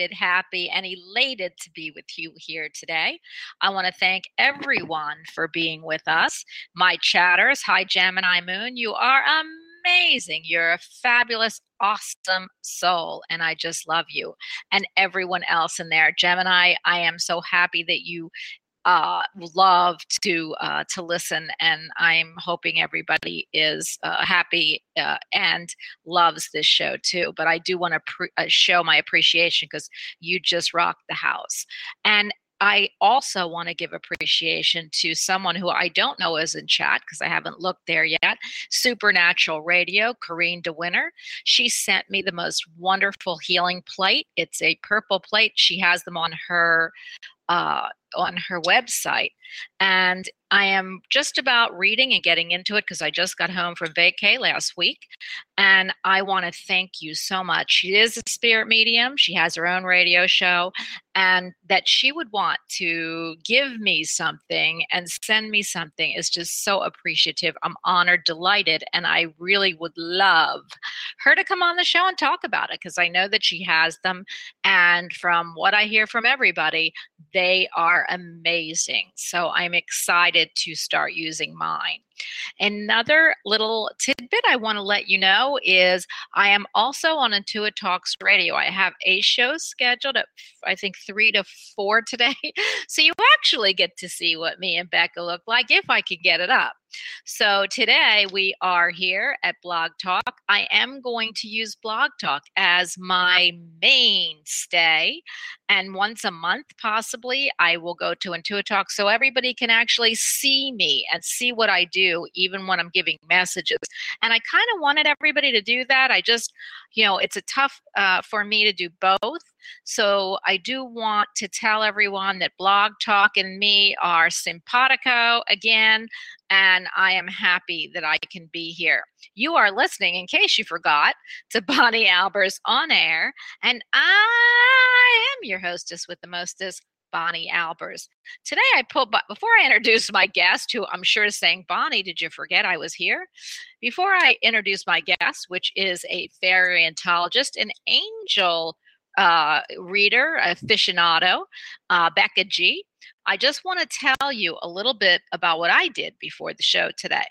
excited, happy, and elated to be with you here today. I want to thank everyone for being with us. My chatters, hi Gemini Moon, you are amazing. You're a fabulous, awesome soul, and I just love you and everyone else in there. Gemini, I am so happy that you uh, love to uh, to listen, and I'm hoping everybody is uh, happy uh, and loves this show too. But I do want to pre- uh, show my appreciation because you just rocked the house, and I also want to give appreciation to someone who I don't know is in chat because I haven't looked there yet. Supernatural Radio, Corrine DeWinter. She sent me the most wonderful healing plate. It's a purple plate. She has them on her uh, on her website. And I am just about reading and getting into it because I just got home from vacay last week. And I want to thank you so much. She is a spirit medium, she has her own radio show, and that she would want to give me something and send me something is just so appreciative. I'm honored, delighted, and I really would love her to come on the show and talk about it because I know that she has them. And from what I hear from everybody, they are amazing. So I'm excited to start using mine. Another little tidbit I want to let you know is I am also on Intuit Talks Radio. I have a show scheduled at I think three to four today. So you actually get to see what me and Becca look like if I can get it up. So today we are here at Blog Talk. I am going to use Blog Talk as my mainstay. And once a month, possibly, I will go to Intuit Talk so everybody can actually see me and see what I do, even when I'm giving messages. And I kind of wanted everybody to do that. I just, you know, it's a tough uh, for me to do both. So I do want to tell everyone that Blog Talk and me are simpatico again, and I am happy that I can be here. You are listening, in case you forgot, to Bonnie Albers on air, and I am your hostess with the mostest. Bonnie Albers. Today I pulled, but before I introduce my guest, who I'm sure is saying, Bonnie, did you forget I was here? Before I introduce my guest, which is a fairy ontologist, an angel uh, reader, aficionado, uh, Becca G. I just want to tell you a little bit about what I did before the show today.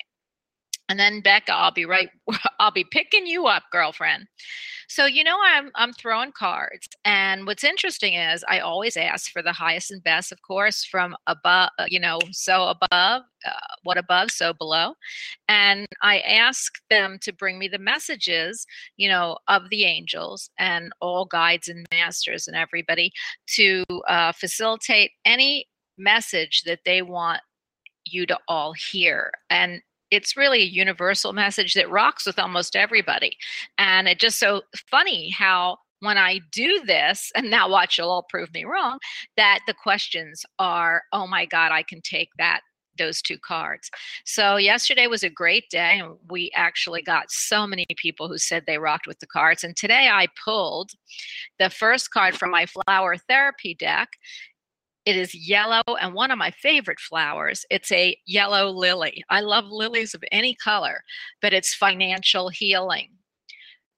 And then Becca, I'll be right I'll be picking you up, girlfriend. So you know I'm I'm throwing cards. And what's interesting is I always ask for the highest and best, of course, from above, uh, you know, so above, uh, what above, so below. And I ask them to bring me the messages, you know, of the angels and all guides and masters and everybody to uh, facilitate any message that they want you to all hear. And it's really a universal message that rocks with almost everybody. And it just so funny how when I do this, and now watch, you'll all prove me wrong, that the questions are, oh my God, I can take that those two cards. So yesterday was a great day and we actually got so many people who said they rocked with the cards and today I pulled the first card from my flower therapy deck it is yellow and one of my favorite flowers. It's a yellow lily. I love lilies of any color, but it's financial healing.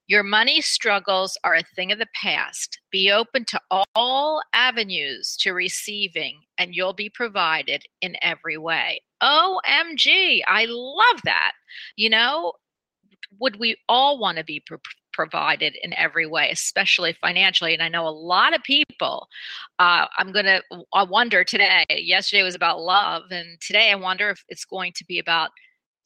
Your money struggles are a thing of the past. Be open to all avenues to receiving, and you'll be provided in every way. OMG, I love that. You know, would we all want to be provided in every way, especially financially. And I know a lot of people. Uh, I'm gonna. I wonder today. Yesterday was about love, and today I wonder if it's going to be about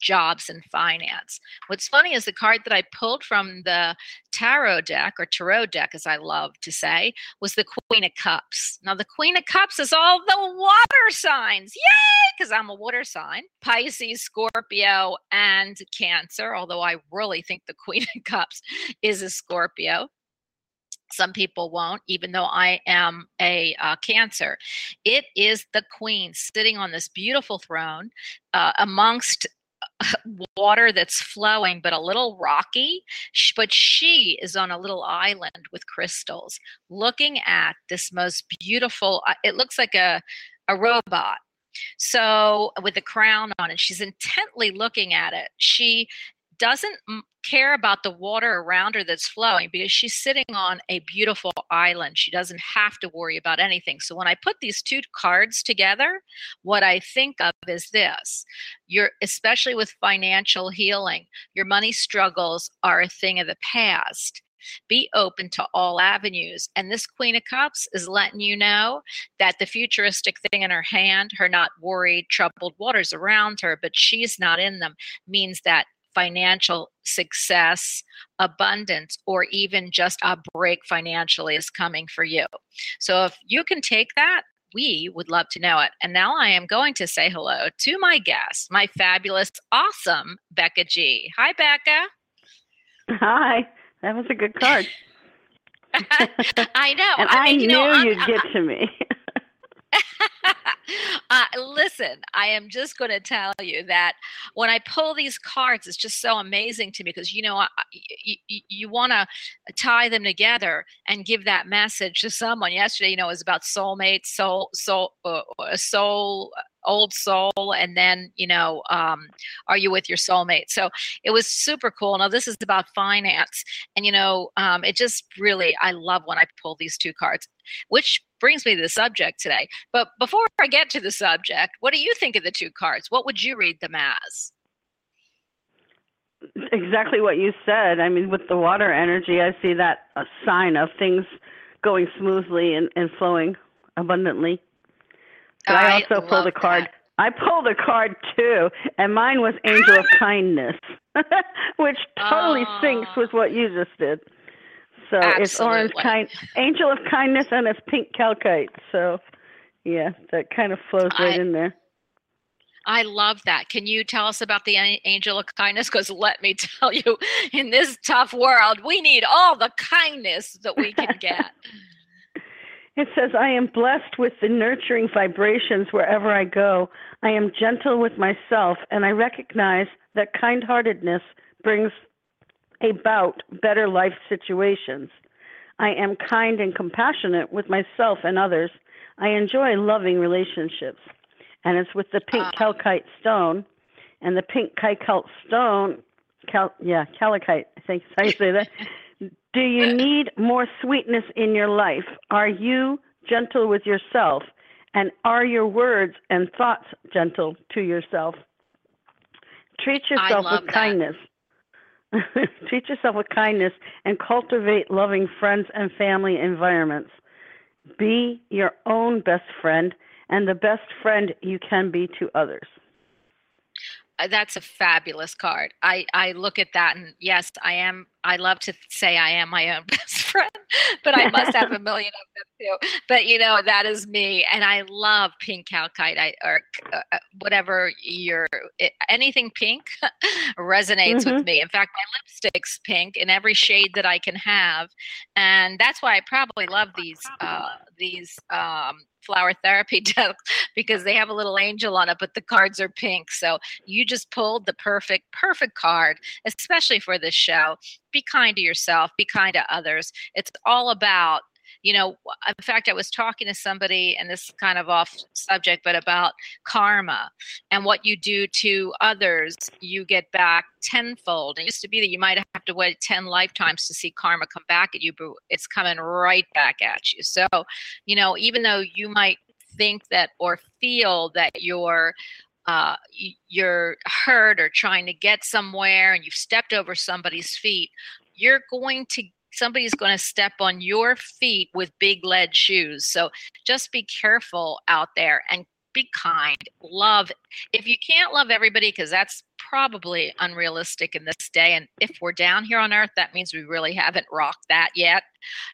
jobs and finance. What's funny is the card that I pulled from the tarot deck or tarot deck, as I love to say, was the Queen of Cups. Now, the Queen of Cups is all the water signs. Yay! Because I'm a water sign Pisces, Scorpio, and Cancer. Although I really think the Queen of Cups is a Scorpio. Some people won't, even though I am a uh, Cancer. It is the Queen sitting on this beautiful throne uh, amongst water that's flowing but a little rocky but she is on a little island with crystals looking at this most beautiful uh, it looks like a a robot. So with a crown on and she's intently looking at it. She doesn't care about the water around her that's flowing because she's sitting on a beautiful island. She doesn't have to worry about anything. So when I put these two cards together, what I think of is this. You're especially with financial healing, your money struggles are a thing of the past. Be open to all avenues. And this Queen of Cups is letting you know that the futuristic thing in her hand, her not worried, troubled waters around her, but she's not in them, means that financial success, abundance, or even just a break financially is coming for you. So if you can take that, we would love to know it. And now I am going to say hello to my guest, my fabulous, awesome Becca G. Hi, Becca. Hi. That was a good card. I know. and I, I, mean, you knew know, you'd I'm, get to me. uh, listen, I am just going to tell you that when I pull these cards, it's just so amazing to me because you know I, you, you want to tie them together and give that message to someone. Yesterday, you know, it was about soulmates, soul, soul, uh, uh soul, old soul and then you know um, are you with your soulmate so it was super cool now this is about finance and you know um, it just really i love when i pull these two cards which brings me to the subject today but before i get to the subject what do you think of the two cards what would you read them as exactly what you said i mean with the water energy i see that a sign of things going smoothly and, and flowing abundantly but I, I also pulled a card. That. I pulled a card too, and mine was Angel of Kindness, which totally oh. syncs with what you just did. So Absolutely. it's orange kind, Angel of Kindness, and it's pink calcite. So yeah, that kind of flows right I, in there. I love that. Can you tell us about the angel of kindness? Because let me tell you, in this tough world, we need all the kindness that we can get. It says, I am blessed with the nurturing vibrations wherever I go. I am gentle with myself, and I recognize that kind heartedness brings about better life situations. I am kind and compassionate with myself and others. I enjoy loving relationships. And it's with the pink uh, calcite stone. And the pink calcite stone, cal, yeah, calcite, I think you say that. Do you need more sweetness in your life? Are you gentle with yourself? And are your words and thoughts gentle to yourself? Treat yourself with that. kindness. Treat yourself with kindness and cultivate loving friends and family environments. Be your own best friend and the best friend you can be to others. Uh, that's a fabulous card. I I look at that and yes, I am. I love to say I am my own best friend, but I must have a million of them too. But you know that is me, and I love pink calcite. I or uh, uh whatever your anything pink resonates mm-hmm. with me. In fact, my lipstick's pink in every shade that I can have, and that's why I probably love these uh, these um, flower therapy deck because they have a little angel on it, but the cards are pink. So you just pulled the perfect, perfect card, especially for this show. Be kind to yourself, be kind to others. It's all about you know in fact i was talking to somebody and this kind of off subject but about karma and what you do to others you get back tenfold. It used to be that you might have to wait 10 lifetimes to see karma come back at you but it's coming right back at you. So you know even though you might think that or feel that you're uh, you're hurt or trying to get somewhere and you've stepped over somebody's feet, you're going to somebody's going to step on your feet with big lead shoes. So just be careful out there and be kind. Love. If you can't love everybody, because that's probably unrealistic in this day. And if we're down here on earth, that means we really haven't rocked that yet.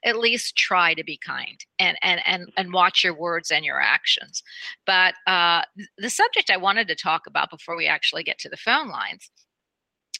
At least try to be kind and and and and watch your words and your actions. But uh, the subject I wanted to talk about before we actually get to the phone lines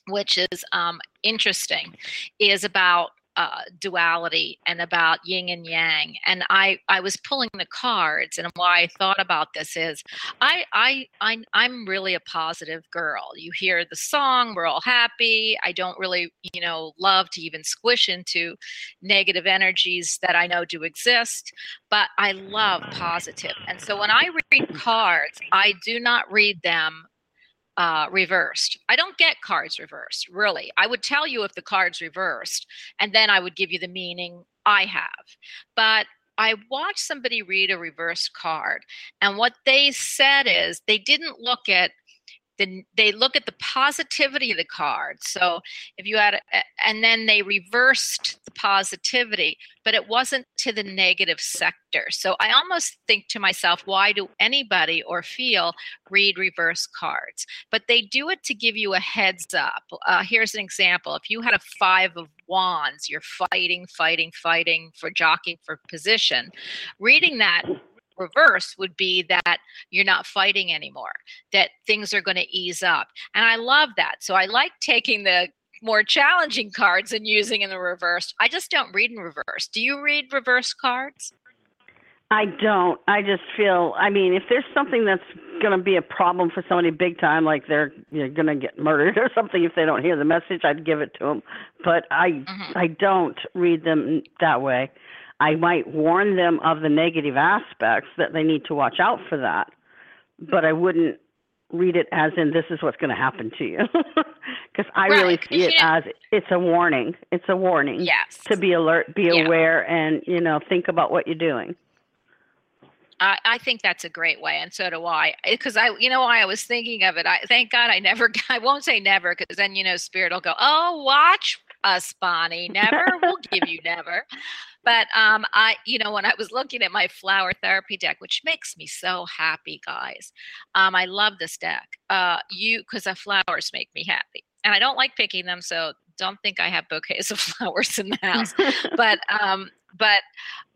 which is um, interesting, is about uh, duality and about yin and yang. And I, I was pulling the cards, and why I thought about this is I, I, I, I'm really a positive girl. You hear the song, we're all happy. I don't really, you know, love to even squish into negative energies that I know do exist, but I love positive. And so when I read cards, I do not read them uh, reversed. I don't get cards reversed, really. I would tell you if the card's reversed, and then I would give you the meaning I have. But I watched somebody read a reversed card, and what they said is they didn't look at then they look at the positivity of the card. So if you had, a, and then they reversed the positivity, but it wasn't to the negative sector. So I almost think to myself, why do anybody or feel read reverse cards? But they do it to give you a heads up. Uh, here's an example. If you had a five of wands, you're fighting, fighting, fighting for jockeying for position. Reading that reverse would be that you're not fighting anymore, that things are going to ease up. And I love that. So I like taking the more challenging cards and using in the reverse. I just don't read in reverse. Do you read reverse cards? I don't. I just feel. I mean, if there's something that's going to be a problem for somebody big time, like they're you're going to get murdered or something, if they don't hear the message, I'd give it to them. But I Mhm. I don't read them that way. I might warn them of the negative aspects that they need to watch out for that, but I wouldn't read it as in this is what's going to happen to you, because I really see it as it's a warning. It's a warning Yes. to be alert, be Yeah. aware, and you know think about what you're doing. I, I think that's a great way, and so do I. Eh, because I, you know, why I was thinking of it. I thank God I never. I won't say never, because then you know, Spirit will go, "Oh, watch us, Bonnie. Never. we'll give you never." But um, I, you know, when I was looking at my flower therapy deck, which makes me so happy, guys. Um, I love this deck. Uh, you, because the flowers make me happy, and I don't like picking them, so don't think I have bouquets of flowers in the house but um but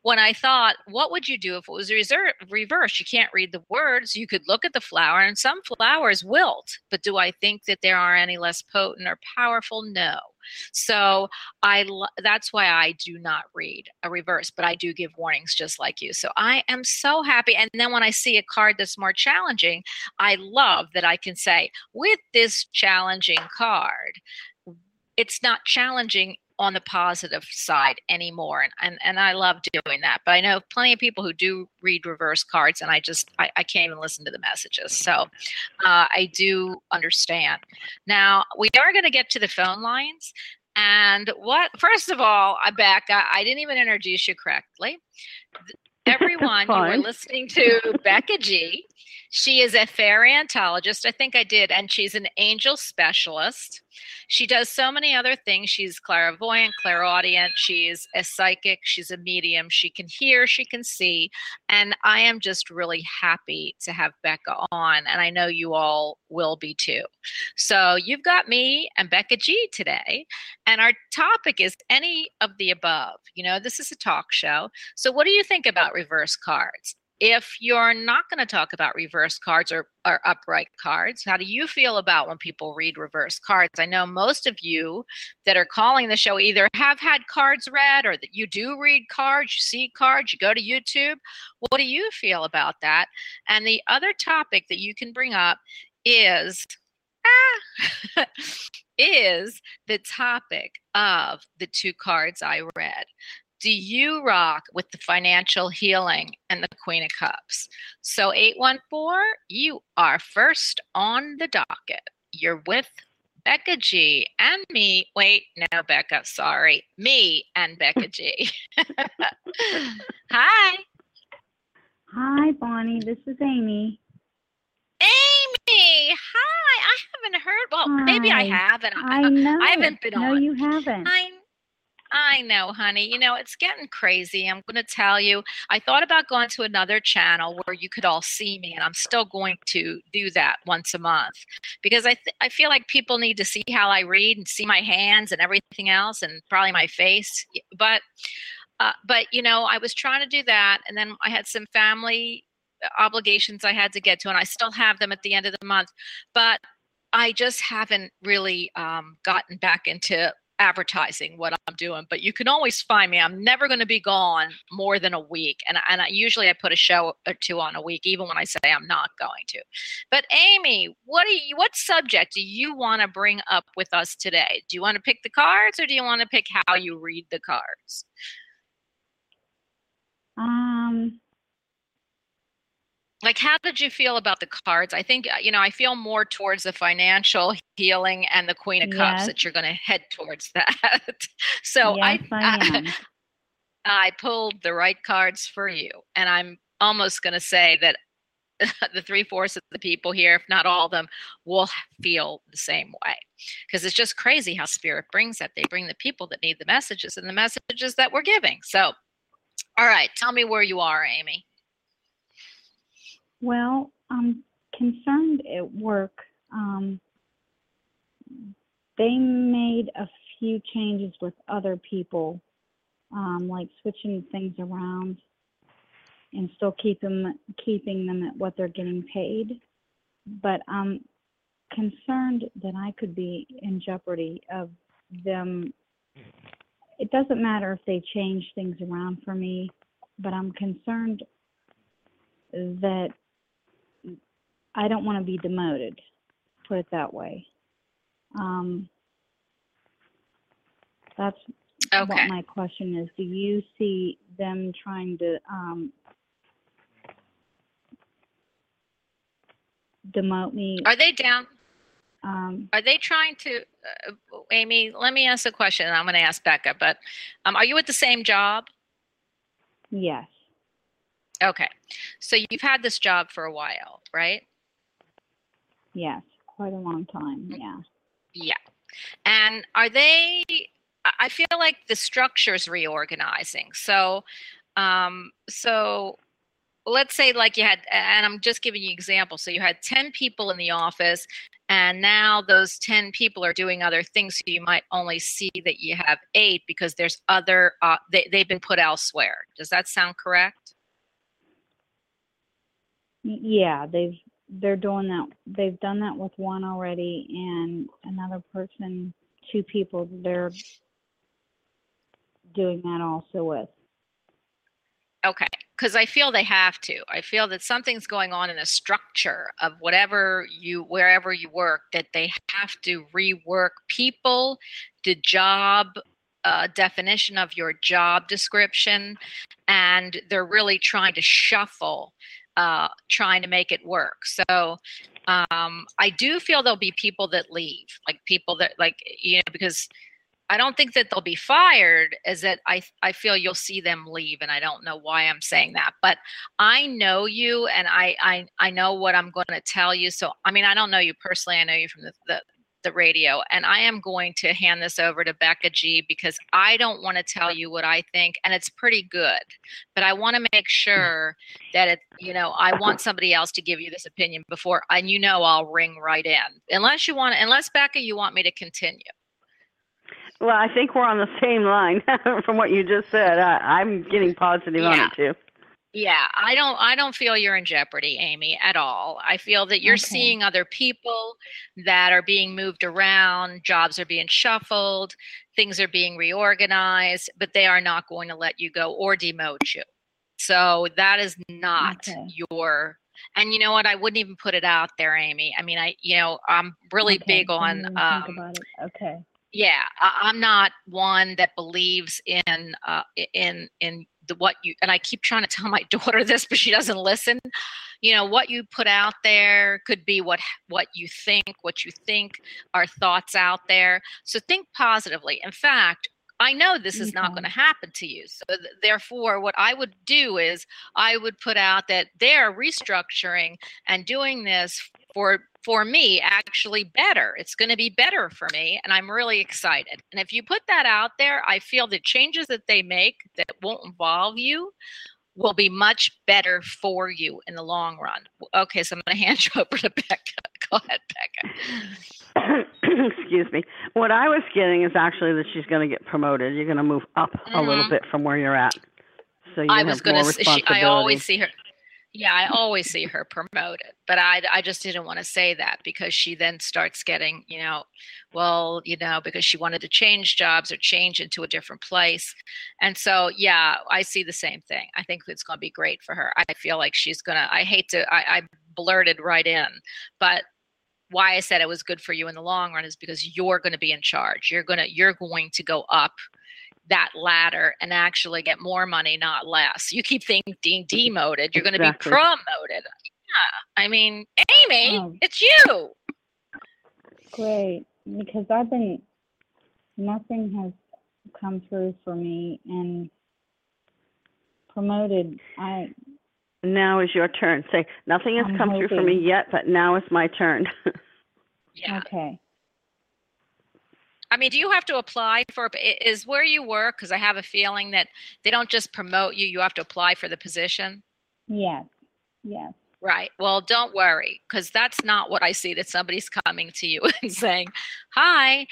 when i thought what would you do if it was reversed? You can't read the words. You could look at the flower and some flowers wilt. But do i think that there are any less potent or powerful? No. So I that's why i do not read a reverse but i do give warnings just like you. So i am so happy. And then when i see a card that's more challenging i love that i can say with this challenging card it's not challenging on the positive side anymore and, and and i love doing that but i know plenty of people who do read reverse cards and i just i, I can't even listen to the messages so uh, i do understand now we are going to get to the phone lines and what first of all back I, didn't even introduce you correctly everyone you were fine. listening to becca g she is a fairy antologist i think i did and she's an angel specialist she does so many other things. She's clairvoyant, clairaudient. She's a psychic. She's a medium. She can hear, she can see. And I am just really happy to have Becca on. And I know you all will be too. So you've got me and Becca G today. And our topic is any of the above. You know, this is a talk show. So what do you think about reverse cards? If you're not going to talk about reverse cards or, or upright cards, how do you feel about when people read reverse cards? I know most of you that are calling the show either have had cards read or that you do read cards, you see cards, you go to YouTube. What do you feel about that? And the other topic that you can bring up is ah, is the topic of the two cards I read do you rock with the financial healing and the Queen of Cups? So 814, you are first on the docket. You're with Becca G and me. Wait, no, Becca, sorry. Me and Becca G. Hi, Hi, Bonnie. This is Amy. Amy. Hi. I haven't heard. Well, maybe I have, and I, I know. I haven't been no, on. No, you haven't. I I know, honey. You know, it's getting crazy. I'm going to tell you. I thought about going to another channel where you could all see me, and I'm still going to do that once a month because I th- I feel like people need to see how I read and see my hands and everything else, and probably my face. But uh, but you know, I was trying to do that, and then I had some family uh, obligations I had to get to, and I still have them at the end of the month. But I just haven't really um, gotten back into advertising what I'm doing, but you can always find me. I'm never going to be gone more than a week, and and I, usually I put a show or two on a week, even when I say I'm not going to. But Amy, what do you? What subject do you want to bring up with us today? Do you want to pick the cards, or do you want to pick how you read the cards? Um, like how did you feel about the cards i think uh, you know i feel more towards the financial healing and the queen of cups that you're going to head towards that so yes, i I am. I pulled the right cards for you. And I'm almost going to say that the three fourths of the people here, if not all of them, will feel the same way. Because it's just crazy how spirit brings that. They bring the people that need the messages and the messages that we're giving. So, all right, tell me where you are, Amy. Well, I'm concerned at work. Um, they made a few changes with other people, um, like switching things around and still keep them, keeping them at what they're getting paid. But I'm concerned that I could be in jeopardy of them. It doesn't matter if they change things around for me, but I'm concerned that I don't want to be demoted. Put it that way. Um, that's Okay. what my question is. Do you see them trying to um, demote me? Are they down? Um, Are they trying to, uh, Amy? Let me ask a question. I'm going to ask Becca. But um, are you at the same job? yes. Okay. So you've had this job for a while, right? Yes. Quite a long time. Yeah. Yeah. And are they, I- I feel like the structure's reorganizing. So, um, so let's say like you had, and I'm just giving you examples. So you had 10 people in the office and now those 10 people are doing other things. So you might only see that you have eight because there's other, uh, they, they've been put elsewhere. Does that sound correct? Yeah, they've they're doing that. They've done that with one already, and another person, two people, they're doing that also with. Okay, because I feel they have to. I feel that something's going on in the structure of whatever you, wherever you work, that they have to rework people, the job uh, definition of your job description, and they're really trying to shuffle, uh, trying to make it work. So um, I do feel there'll be people that leave, like people that, like, you know, because I don't think that they'll be fired is that I I feel you'll see them leave and I don't know why I'm saying that but I know you and I I I know what I'm going to tell you so I mean I don't know you personally I know you from the, the the radio and I am going to hand this over to Becca G because I don't want to tell you what I think and it's pretty good but I want to make mm. sure that it you know I want somebody else to give you this opinion before and you know I'll ring right in unless you want unless Becca you want me to continue Well, I think we're on the same line from what you just said. I, I'm getting positive on it too. Yeah, I don't I don't feel you're in jeopardy, Amy, at all. I feel that you're Okay. seeing other people that are being moved around, jobs are being shuffled, things are being reorganized, but they are not going to let you go or demote you. So that is not Okay. your and you know what? I wouldn't even put it out there, Amy. I mean, I you know, I'm really Okay, big on um. Okay. yeah I, i'm not one that believes in uh in in the what you and i keep trying to tell my daughter this but she doesn't listen. You know what you put out there could be what what you think what you think are thoughts out there. So think positively. In fact I know this is not mm-hmm. going to happen to you. So, th- therefore, what I would do is I would put out that they're restructuring and doing this for for me actually better. It's going to be better for me and I'm really excited. And if you put that out there, I feel the changes that they make that won't involve you will be much better for you in the long run. Okay, so I'm going to hand you over to Becca. Go ahead, Becca. Excuse me. What I was getting is actually that she's going to get promoted. You're going to move up a little Mhm. bit from where you're at. So you I was going to I always see her Yeah, I always see her promoted, but I I just didn't want to say that because she then starts getting, you know, well, you know, because she wanted to change jobs or change into a different place. And so, yeah, I see the same thing. I think it's going to be great for her. I feel like she's going to I hate to I, I blurted right in, but why I said it was good for you in the long run is because you're going to be in charge. You're going to you're going to go up that ladder and actually get more money, not less. You keep thinking demoted, you're going to Exactly. be promoted. Yeah, I mean, Amy, Oh. it's you. Great, because I've been, nothing has come through for me and promoted, I, Now is your turn. Say, nothing has I'm come through for me yet, but now is my turn. Yeah. okay. I mean, do you have to apply for is where you work? Because I have a feeling that they don't just promote you; you have to apply for the position. Yes, yes. Right. Well, don't worry, because that's not what I see. That somebody's coming to you and saying, "Hi."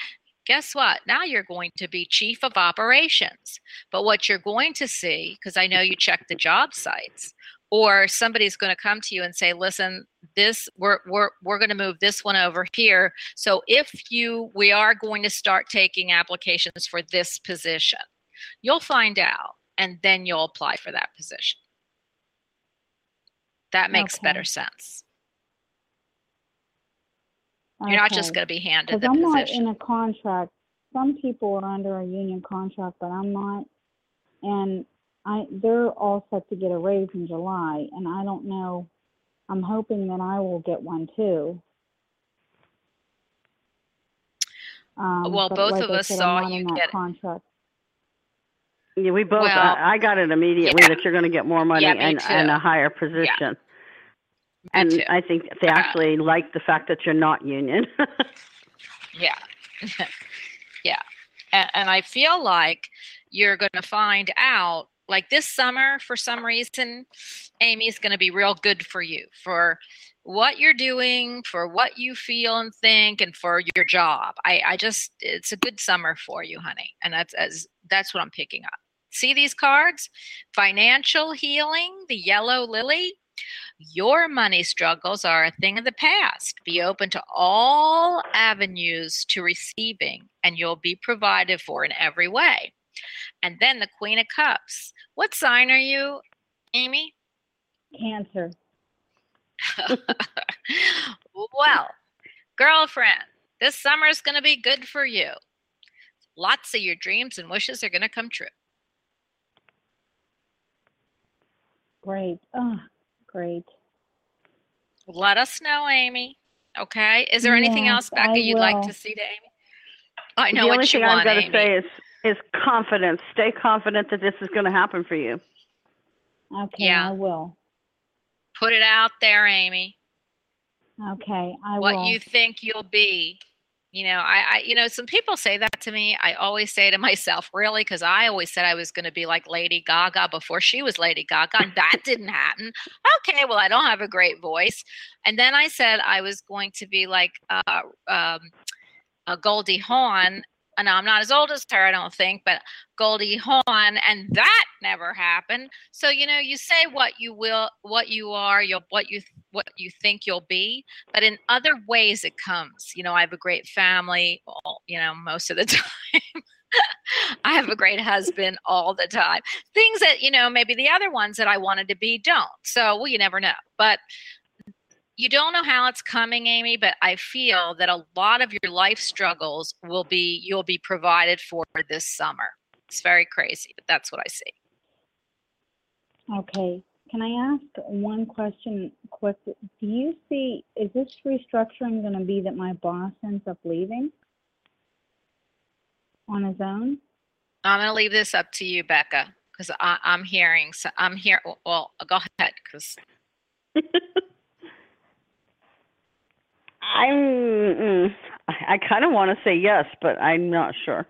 Guess what? Now you're going to be chief of operations. But what you're going to see, because I know you check the job sites, or somebody's going to come to you and say, "Listen, this we're we're we're going to move this one over here. So if you we are going to start taking applications for this position, you'll find out, and then you'll apply for that position." That makes Okay. better sense. You're not just going to be handed the I'm not in a contract. Some people are under a union contract, but I'm not. And I, they're all set to get a raise in July, and I don't know. I'm hoping that I will get one too. Um, Well, but both like of I us said, saw I'm not you in that get- contract. Yeah, we both. Well, I, I got it immediately yeah. that you're going to get more money Yeah, me and, too. and a higher position. Me and too. I think they Uh, actually like the fact that you're not union. Yeah. yeah. And, and I feel like you're going to find out, like this summer, for some reason, amy is going to be real good for you for what you're doing, for what you feel and think, and for your job. I, I just, it's a good summer for you, honey. And that's, as, that's what I'm picking up. See these cards? Financial healing, the yellow lily. Your money struggles are a thing of the past. Be open to all avenues to receiving, and you'll be provided for in every way. And then the Queen of Cups. What sign are you, Amy? Cancer. well, girlfriend, this summer is going to be good for you. Lots of your dreams and wishes are going to come true. Great. Oh, great. Let us know, Amy. Okay. Is there anything else, Becca, I you'd like to see to Amy? I know the only what you thing want, I've got to Amy. say is is confidence. Stay confident that this is going to happen for you. Okay, Yeah. I will. Put it out there, Amy. Okay, I what will. you think you'll be. You know, I, I, you know, some people say that to me. I always say to myself, really, because I always said I was going to be like Lady Gaga before she was Lady Gaga, and that didn't happen. Okay, well, I don't have a great voice. And then I said I was going to be like uh, um, a Goldie Hawn. And I'm not as old as her, I don't think, but Goldie Hawn, and that never happened. So you know, you say what you will, what you are, you'll, what you, what you think you'll be, but in other ways it comes. You know i have a great family you know most of the time. I have a great husband all the time. Things that you know maybe the other ones that i wanted to be don't so well you never know. But you don't know how it's coming amy but i feel that a lot of your life struggles will be you'll be provided for this summer it's very crazy but that's what i see Okay. Can I ask one question quick? Do you see, is this restructuring going to be that my boss ends up leaving on his own? i'm going to leave this up to you becca because i'm hearing so i'm here well go ahead because I'm. Mm, I, I kind of want to say yes, but I'm not sure.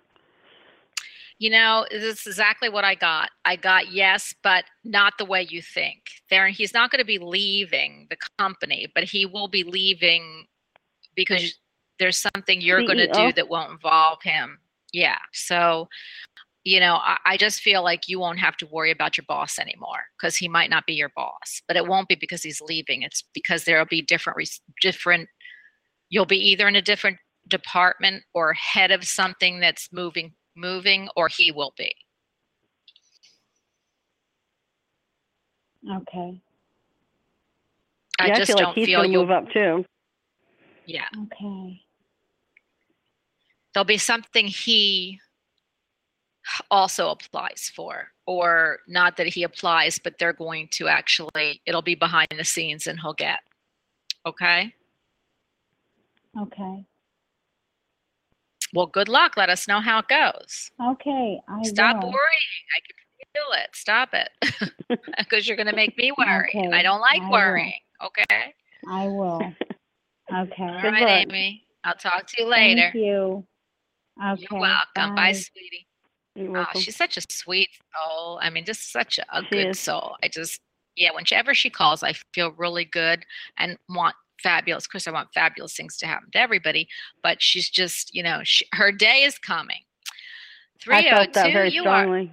You know, this is exactly what I got. I got yes, but not the way you think. There, he's not going to be leaving the company, but he will be leaving because there's something you're going to do that won't involve him. Yeah. So, you know, I, I just feel like you won't have to worry about your boss anymore because he might not be your boss, but it won't be because he's leaving. It's because there'll be different, different. You'll be either in a different department or head of something that's moving moving or he will be. Okay. I yeah, just I feel don't like he's feel going to you'll move up too. yeah. Okay. There'll be something he also applies for or not that he applies but they're going to actually it'll be behind the scenes and he'll get. Okay? Okay. Well, good luck. Let us know how it goes. Okay. I Stop will. worrying. I can feel it. Stop it. Because you're going to make me worry. And I don't like I will. worrying. Okay? I will. Okay. All Good right, luck. Amy. I'll talk to you later. Thank you. Okay. You're welcome. Bye, Bye. sweetie. You're Oh, she's such a sweet soul. I mean, just such a, a She good is. soul. I just, yeah, whenever she calls, I feel really good and want fabulous. Of course, I want fabulous things to happen to everybody, but she's just, you know, she, her day is coming. I felt that 302, very oh you are,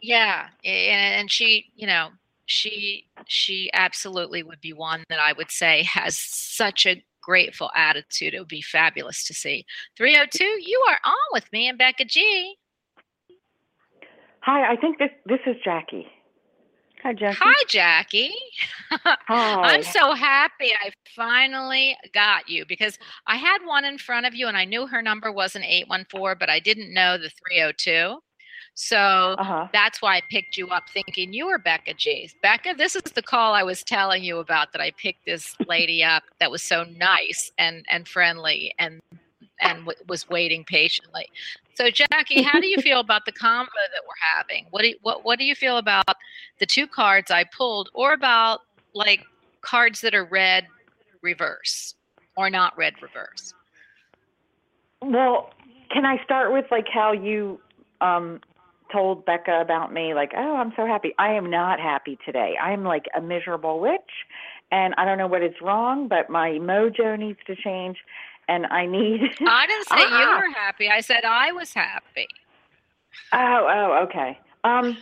yeah. And, and she, you know, she, she absolutely would be one that I would say has such a grateful attitude. It would be fabulous to see. 302, you are on with me and Becca G. Hi, I think this this is Jackie. Hi, Jackie. Hi, Jackie. Hi. I'm so happy I finally got you because I had one in front of you and I knew her number wasn't 814, but I didn't know the 302. So Uh-huh. that's why I picked you up thinking you were Becca G. Becca, this is the call I was telling you about that I picked this lady up that was so nice and, and friendly and and w- was waiting patiently. So Jackie, how do you feel about the combo that we're having? What do you, what what do you feel about the two cards I pulled or about like cards that are red reverse or not red reverse? Well, can I start with like how you um told Becca about me like, "Oh, I'm so happy." I am not happy today. I'm like a miserable witch and I don't know what is wrong, but my mojo needs to change and I need I didn't say you Uh-uh. were happy. I said I was happy. Oh, oh, okay. Um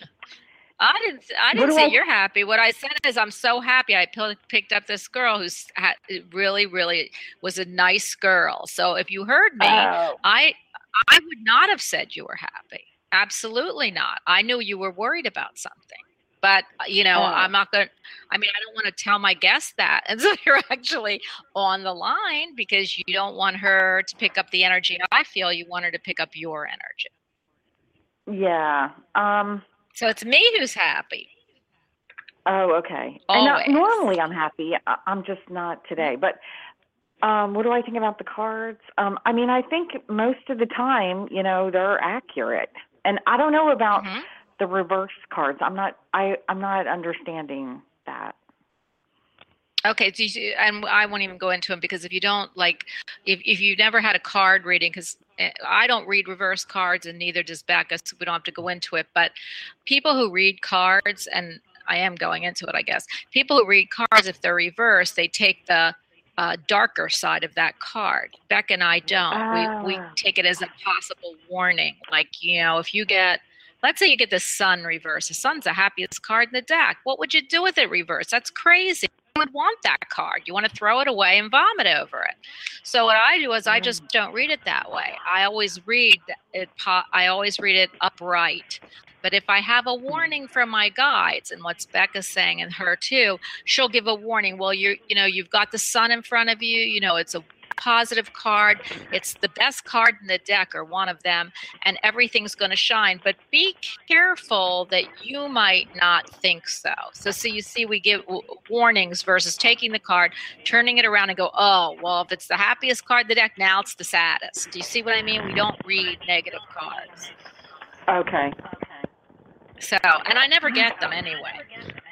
I didn't. I didn't say I- you're happy. What I said is I'm so happy. I pil- picked up this girl who's ha- really, really was a nice girl. So if you heard me, oh, I I would not have said you were happy. Absolutely not. I knew you were worried about something. But uh, you know, Oh. I'm not going to I mean, I don't want to tell my guest that. And so you're actually on the line because you don't want her to pick up the energy I feel, you want her to pick up your energy. yeah. Um So it's me who's happy. Oh, okay. And Always. normally I'm happy. I, I'm just not today. But um, what do I think about the cards? Um, I mean, I think most of the time, you know, they're accurate. And I don't know about Mhm. The reverse cards. I'm not. I I'm not understanding that. Okay, so you, and I won't even go into them because if you don't like, if if you never had a card reading, because I don't read reverse cards and neither does Becca, so we don't have to go into it. But people who read cards, and I am going into it, I guess. People who read cards, if they're reversed, they take the uh, darker side of that card. Becca and I don't. We we Ah. take it as a possible warning. Like you know, if you get Let's say you get the sun reverse. The sun's the happiest card in the deck. What would you do with it reverse? That's crazy you would want that card. You want to throw it away and vomit over it. So what I do is I mm-hmm. just don't read it that way. I always read it. I always read it upright. But if I have a mm-hmm. warning from my guides, and what's Becca's saying and her too, she'll give a warning. Well, you you know you've got the sun in front of you. You know it's a positive card. It's the best card in the deck, or one of them, and everything's going to shine. But be careful that you might not think so. So, so you see, we give warnings versus taking the card, turning it around, and go, oh, well, if it's the happiest card in the deck, now it's the saddest. Do you see what I mean? We don't read negative cards. Okay. So, and I never get them anyway.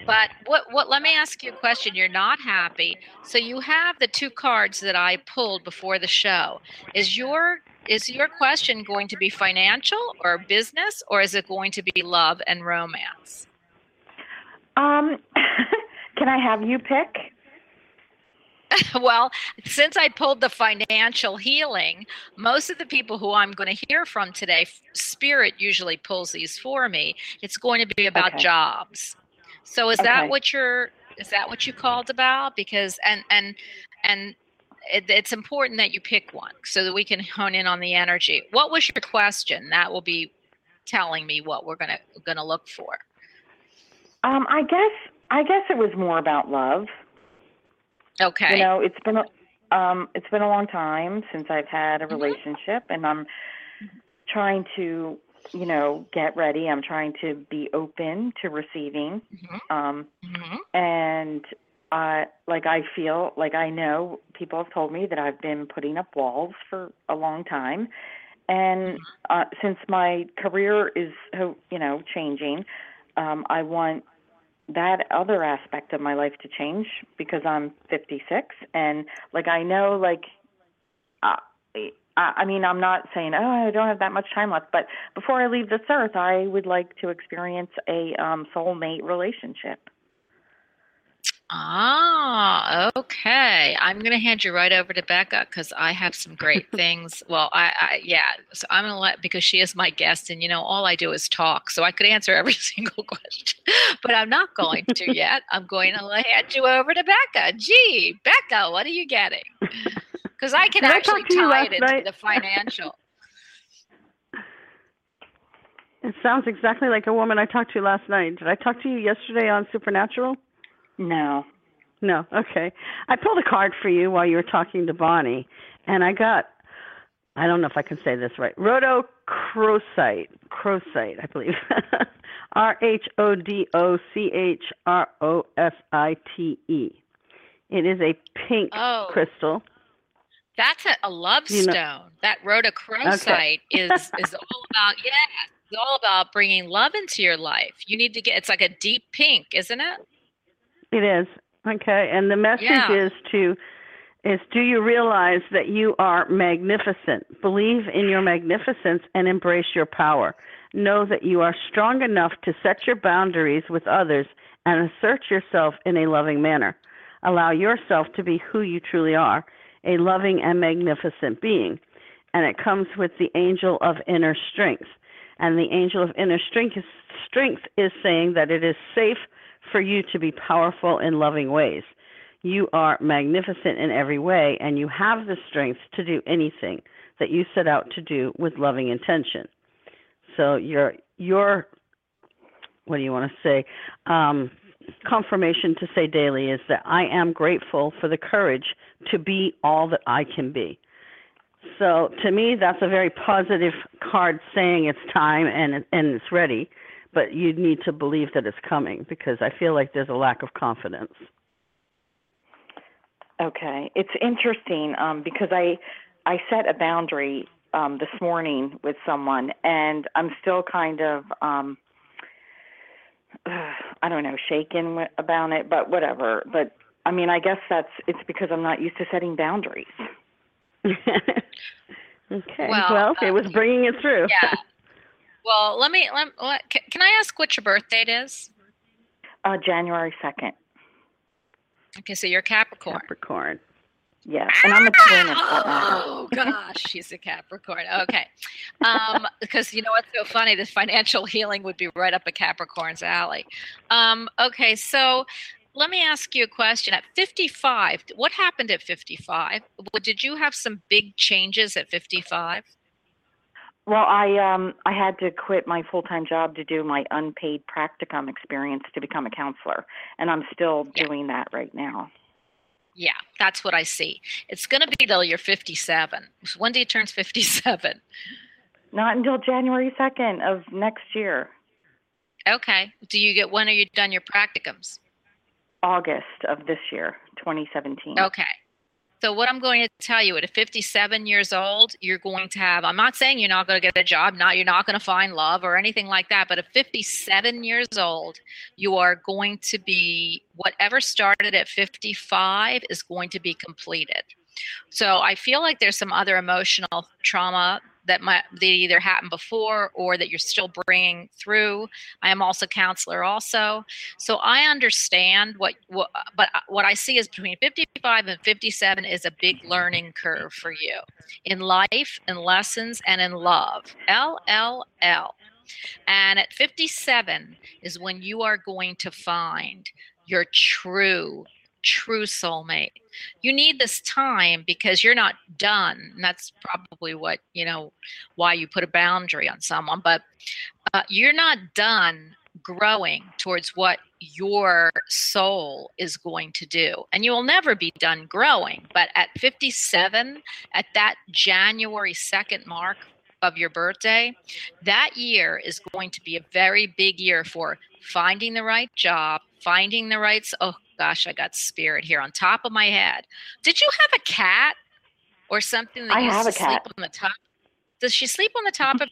But what what let me ask you a question. You're not happy. So you have the two cards that I pulled before the show. Is your is your question going to be financial or business or is it going to be love and romance? Um, can I have you pick? well, since I pulled the financial healing, most of the people who I'm going to hear from today, Spirit usually pulls these for me. It's going to be about Okay. jobs. So is that what you're is that what you called about because and and and it, it's important that you pick one so that we can hone in on the energy. What was your question? That will be telling me what we're going to going to look for. Um, I guess I guess it was more about love. Okay. You know, it's been a, um, it's been a long time since I've had a Mhm. relationship, and I'm trying to, you know, get ready. I'm trying to be open to receiving, Mhm, um, mhm. and I like I feel like I know people have told me that I've been putting up walls for a long time, and uh, since my career is, ho- you know, changing, um, I want that other aspect of my life to change because I'm 56 and like I know like uh, I I mean I'm not saying oh I don't have that much time left but before I leave this earth I would like to experience a um soulmate relationship. Ah, okay. I'm going to hand you right over to Becca because I have some great things. Well, I, I yeah. So I'm going to let because she is my guest, and you know all I do is talk, so I could answer every single question, but I'm not going to yet. I'm going to hand you over to Becca. Gee, Becca, what are you getting? Because I can Did actually you tie it into night? the financial. It sounds exactly like a woman I talked to last night. Did I talk to you yesterday on Supernatural? No. No. Okay. I pulled a card for you while you were talking to Bonnie, and I got I don't know if I can say this right. Rhodochrosite. Crosite, I believe. R H O D O C H R O S I T E. It is a pink Oh. crystal. That's a, a love You know- stone. That rhodochrosite is is all about yeah, it's all about bringing love into your life. You need to get it's like a deep pink, isn't it? It is. Okay. And the message Yeah. is to is do you realize that you are magnificent? Believe in your magnificence and embrace your power. Know that you are strong enough to set your boundaries with others and assert yourself in a loving manner. Allow yourself to be who you truly are, a loving and magnificent being. And it comes with the angel of inner strength. And the angel of inner strength is, strength is saying that it is safe for you to be powerful in loving ways. You are magnificent in every way, and you have the strength to do anything that you set out to do with loving intention. So your your what do you want to say? Um, confirmation to say daily is that I am grateful for the courage to be all that I can be. So to me, that's a very positive card saying it's time and and it's ready, but you need to believe that it's coming because I feel like there's a lack of confidence. Okay, it's interesting um, because I I set a boundary um, this morning with someone, and I'm still kind of um, I don't know shaken wi- about it, but whatever. But I mean, I guess that's it's because I'm not used to setting boundaries. okay. Well, Well, it uh, was bringing it through. Yeah. Well, let me let, let can I ask what your birth date is? Uh, January second, Okay, so you're Capricorn. Capricorn. yes, and I'm a twin. at. Oh gosh, she's a Capricorn. Okay, um, because you know what's so funny? This financial healing would be right up a Capricorn's alley. Um, okay, so let me ask you a question. At 55, what happened at 55? Did you have some big changes at 55? Well, I um I had to quit my full time job to do my unpaid practicum experience to become a counselor, and I'm still Yeah. doing that right now. Yeah, that's what I see. It's going to be till you're 57. When do you turn 57? Not until January second of next year, Okay. Do you get when are you done your practicums? August of this year, 2017. Okay. So what I'm going to tell you at 57 years old, you're going to have I'm not saying you're not going to get a job, not you're not going to find love or anything like that, but at 57 years old, you are going to be whatever started at 55 is going to be completed. So I feel like there's some other emotional trauma that might that either happened before or that you're still bringing through. I am also counselor also. So I understand what, what but what I see is between 55 and 57 is a big learning curve for you in life, in lessons, and in love. L L L. And at 57 is when you are going to find your true, true soulmate. You need this time because you're not done. And that's probably what, you know, why you put a boundary on someone. But uh, you're not done growing towards what your soul is going to do. And you will never be done growing. But at 57, at that January 2nd mark of your birthday, that year is going to be a very big year for finding the right job, finding the right. Gosh, I got spirit here on top of my head. Did you have a cat or something that I used have to a cat. sleep on the top? Does she sleep on the top of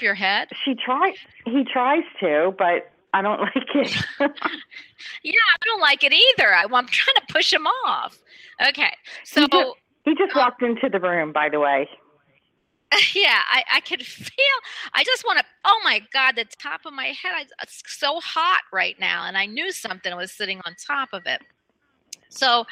your head? She tries. He tries to, but I don't like it. Yeah, I don't like it either. I, I'm trying to push him off. Okay, so He just- he just um, walked into the room, by the way. yeah, I, I could feel. I just want to. Oh my God, the top of my head. I, it's so hot right now, and I knew something was sitting on top of it. So,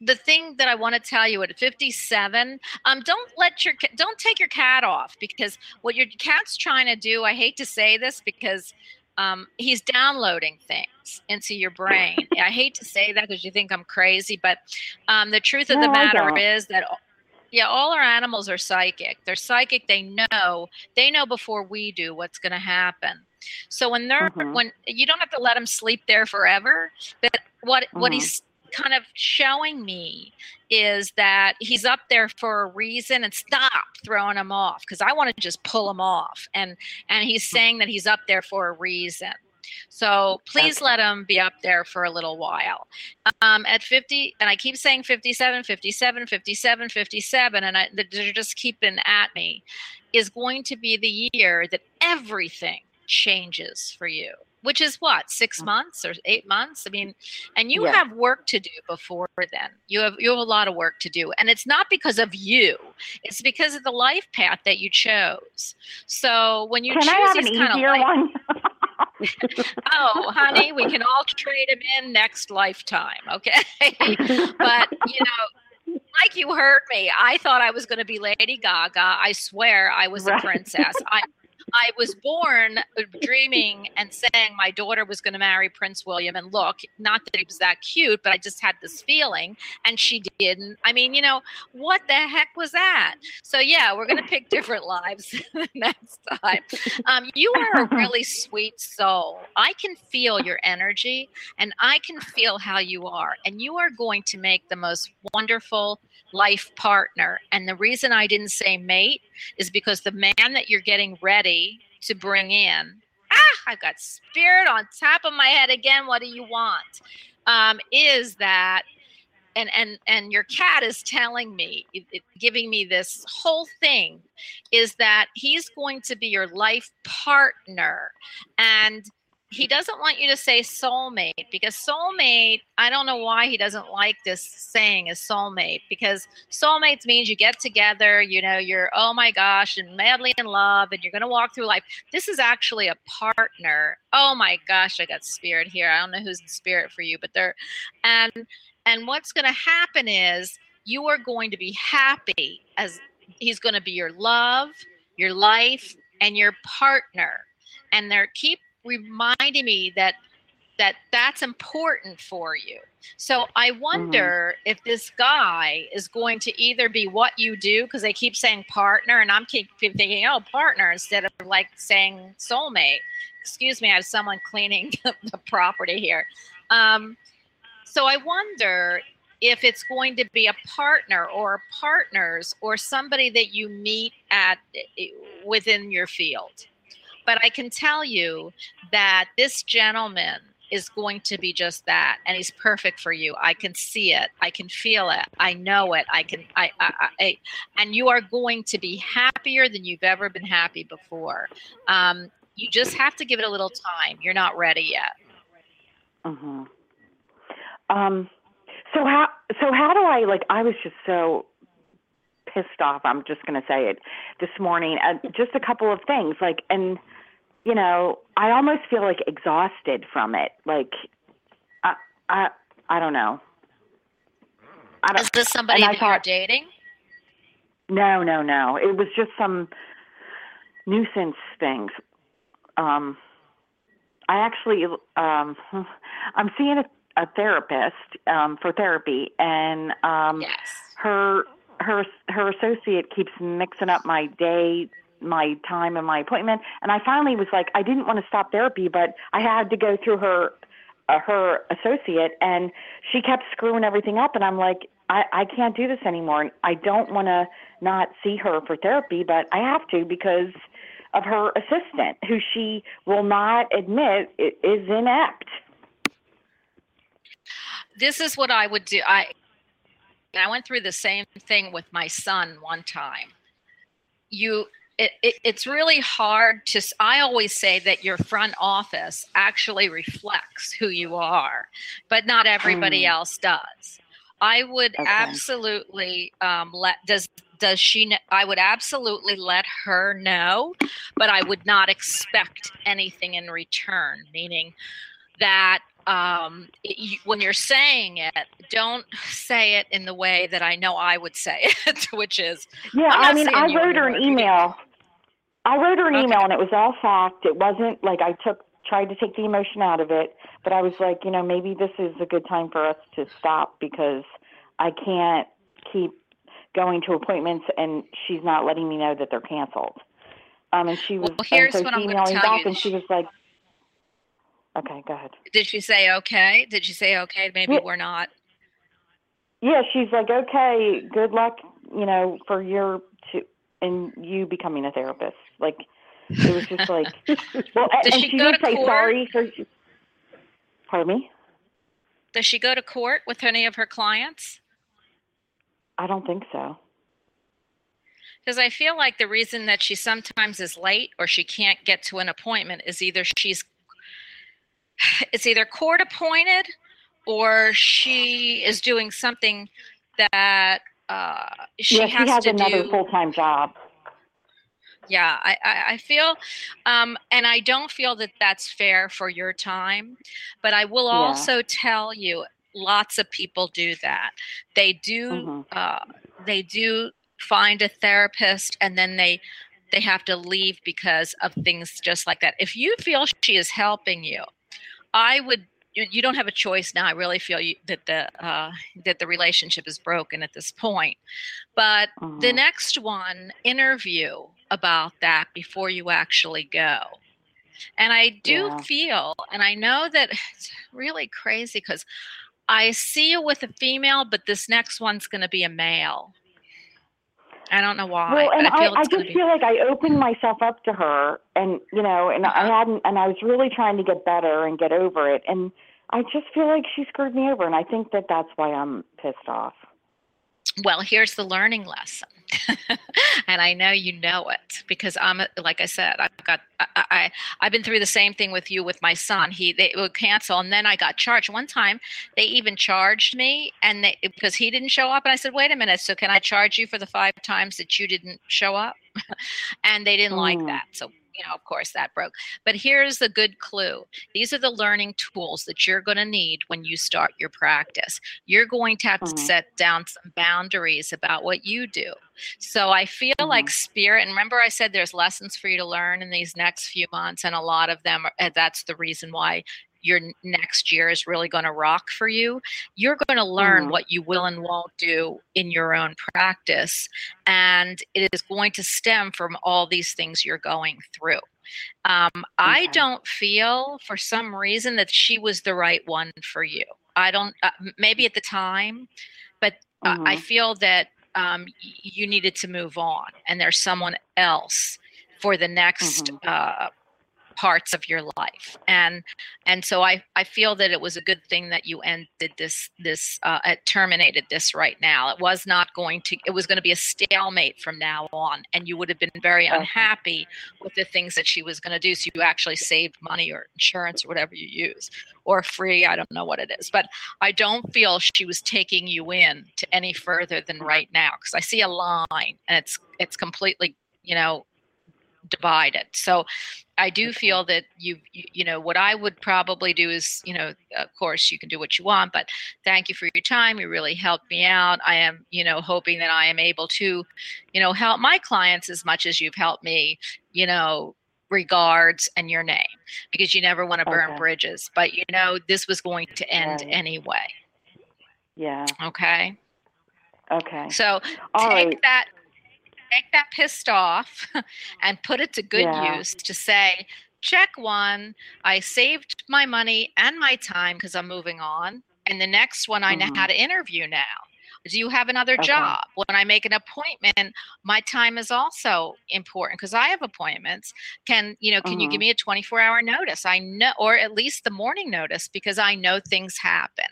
the thing that I want to tell you at 57, um, don't let your don't take your cat off because what your cat's trying to do. I hate to say this because um, he's downloading things into your brain. I hate to say that because you think I'm crazy, but um, the truth of the No, I matter is that yeah, all our animals are psychic. They're psychic. They know. They know before we do what's going to happen. So when they're Mhm. when you don't have to let them sleep there forever. But what what Mhm. he's kind of showing me is that he's up there for a reason and stop throwing him off because I want to just pull him off. And and he's saying that he's up there for a reason. So please Okay. let them be up there for a little while. Um, at 50, and I keep saying 57, 57, 57, 57, and I, they're just keeping at me, is going to be the year that everything changes for you. Which is what six months or eight months? I mean, and you Yeah. have work to do before then. You have you have a lot of work to do, and it's not because of you. It's because of the life path that you chose. So when you Can choose I have an these kind of easier life, one? oh, honey, we can all trade him in next lifetime, okay? but you know, like you heard me, I thought I was going to be Lady Gaga. I swear I was Right. a princess. I I was born uh, dreaming and saying my daughter was going to marry Prince William. And look, not that he was that cute, but I just had this feeling, and she didn't. I mean, you know, what the heck was that? So yeah, we're going to pick different lives next time. Um, you are a really sweet soul. I can feel your energy, and I can feel how you are, and you are going to make the most wonderful life partner. And the reason I didn't say mate is because the man that you're getting ready to bring in, ah, I've got spirit on top of my head again. What do you want? Um, is that and and and your cat is telling me it, it- giving me this whole thing is that he's going to be your life partner and he doesn't want you to say soulmate because soulmate i don't know why he doesn't like this saying as soulmate because soulmates means you get together you know you're oh my gosh and madly in love and you're going to walk through life. This is actually a partner. Oh my gosh i got spirit here. I don't know who's in spirit for you but they're and and what's going to happen is you are going to be happy as he's going to be your love your life and your partner. And they're keep reminding me that that that's important for you. So i mm-hmm. wonder if this guy is going to either be what you do because they keep saying partner and i'm keep keep thinking oh partner instead of like saying soulmate. Excuse me i have someone cleaning the property here. Um, so I wonder if it's going to be a partner or partners or somebody that you meet at eh, eh, within your field. But I can tell you that this gentleman is going to be just that and he's perfect for you i can see it i can feel it i know it i can i i, I and you are going to be happier than you've ever been happy before um, you just have to give it a little time you're not ready yet hmm Um, so how so how do I like? I was just so pissed off. I'm just going to say it this morning. Uh, just a couple of things, like, and you know, I almost feel like exhausted from it. Like, I I I don't know. I is don't. this somebody that you're dating No, no, no. It was just some nuisance things. Um, I actually, um, I'm seeing a, a therapist um, for therapy, and um, yes her her her associate keeps mixing up my day, my time, and my appointment. And I finally was like, I didn't want to stop therapy, but I had to go through her uh, her associate, and she kept screwing everything up. And I'm like, I I can't do this anymore. I don't want to not see her for therapy, but I have to because of her assistant, who she will not admit is inept. this is what I would do. I I went through the same thing with my son one time. You it, it, it's really hard to i always say that your front office actually reflects who you are but not everybody Mm. else does i would Okay. absolutely um, let does does she i would absolutely let her know but i would not expect anything in return meaning that um, it, you, when you're saying it, don't say it in the way that I know I would say it, which is, Yeah, I mean, I wrote her an anymore if you didn't- email. I wrote her an Okay. email, and it was all fact. It wasn't like I took tried to take the emotion out of it, but I was like, you know, maybe this is a good time for us to stop because I can't keep going to appointments and she's not letting me know that they're canceled. Um, and she was Well, here's so what I'm emailing tell back you. and she was like, okay, go ahead. Did she say okay? Did she say okay? Maybe Yeah. we're not. Yeah, she's like, okay, good luck, you know, for your to and you becoming a therapist. Like, it was just like, well, a- Does and she she go did to say court? sorry. So, she, pardon me. Does she go to court with any of her clients? I don't think so. Because I feel like the reason that she sometimes is late or she can't get to an appointment is either she's it's either court appointed or she is doing something that uh, she yeah, has she has to another do. full time job. Yeah, I, I, I feel, um, and I don't feel that that's fair for your time. But I will Yeah. also tell you, lots of people do that. They do, Mhm. uh, they do find a therapist, and then they they have to leave because of things just like that. If you feel she is helping you, I would. You, you don't have a choice now. I really feel you, that the uh, that the relationship is broken at this point. But the Mhm. next one interview about that before you actually go and i do Yeah. feel and i know that it's really crazy because i see you with a female but this next one's going to be a male i don't know why Well, and i feel I, I just be feel like I opened myself up to her, and you know, and I Uh-huh. hadn't, and I was really trying to get better and get over it, and I just feel like she screwed me over, and I think that that's why I'm pissed off. well here's the learning lesson and i know you know it because i'm like i said i've got I, I i've been through the same thing with you with my son. He they would cancel and then i got charged. One time they even charged me and they because he didn't show up and i said wait a minute so can i charge you for the five times that you didn't show up? And they didn't like Mm. that so you know of course that broke. But here's the good clue. These are the learning tools that you're going to need when you start your practice. You're going to have Mhm. to set down some boundaries about what you do. So i feel like spirit and remember i said there's lessons for you to learn in these next few months and a lot of them are, that's the reason why your next year is really going to rock for you you're going to learn Mhm. what you will and won't do in your own practice and it is going to stem from all these things you're going through um, i don't feel for some reason that she was the right one for you i don't uh, maybe at the time but uh, I feel that um, you needed to move on, and there's someone else for the next Mhm. uh, parts of your life, and and so I I feel that it was a good thing that you ended this this uh, uh, terminated this right now. It was not going to. It was going to be a stalemate from now on, and you would have been very unhappy with the things that she was going to do. So you actually saved money or insurance or whatever you use, or free. I don't know what it is, but I don't feel she was taking you in to any further than right now because I see a line and it's it's completely you know divided. So I do feel that you, you know what I would probably do is you know of course you can do what you want, but thank you for your time. You really helped me out. I am you know hoping that I am able to you know help my clients as much as you've helped me. You know regards and your name because you never want to burn Okay. bridges but you know this was going to end anyway Yeah. okay Okay. so All take right. that take that pissed off and put it to good Yeah. use to say check one i saved my money and my time because i'm moving on and the next one i know how to interview now do you have another Okay. job when i make an appointment my time is also important because i have appointments can you know can you give Mhm. me a 24 hour notice i know or at least the morning notice because i know things happen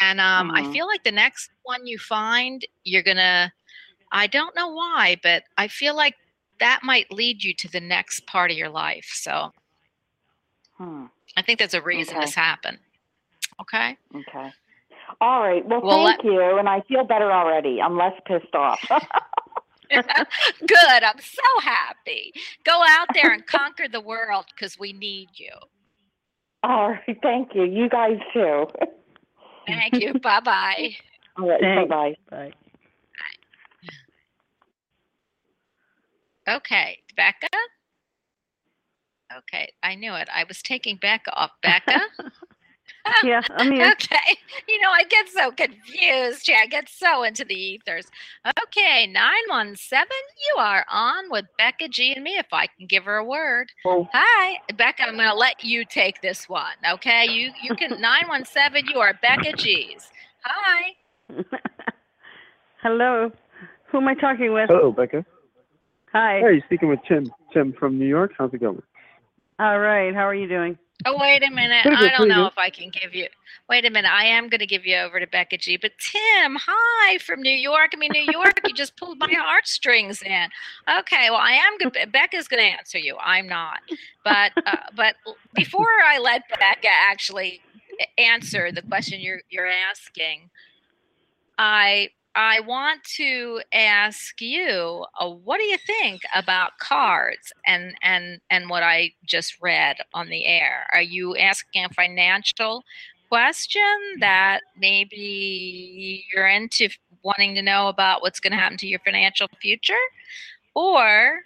and um, i Mhm. feel like the next one you find you're gonna I don't know why, but I feel like that might lead you to the next part of your life. So Hmm. I think there's a reason Okay. this happened. Okay. Okay. All right. Well, Well, thank you, and I feel better already. I'm less pissed off. Good. I'm so happy. Go out there and conquer the world because we need you. All right. Thank you. You guys too. Thank you. bye bye. All right. Bye Thanks. bye. Bye. Okay. Becca? Okay. I knew it. I was taking Becca off. Becca? Yeah, I'm here. Okay. You know, I get so confused. Yeah, I get so into the ethers. Okay, 917, you are on with Becca G and me if I can give her a word. Oh. Hi, Becca, I'm going to let you take this one. Okay? You you can 917, you are Becca G's. Hi. Hello. Who am I talking with? Hello, Becca. Hi. Hey, speaking with Tim. Tim from New York. How's it going? All right. How are you doing? Oh, wait a minute. Good, I don't know good. if I can give you. Wait a minute. I am going to give you over to Becca G. But Tim, hi from New York. I mean, New York, you just pulled my heartstrings in. Okay, well, I am good. Becca's going to answer you. I'm not. But uh, but before I let Becca actually answer the question you're you're asking, I I want to ask you, uh, what do you think about cards and and and what I just read on the air? Are you asking a financial question that maybe you're into wanting to know about what's going to happen to your financial future, or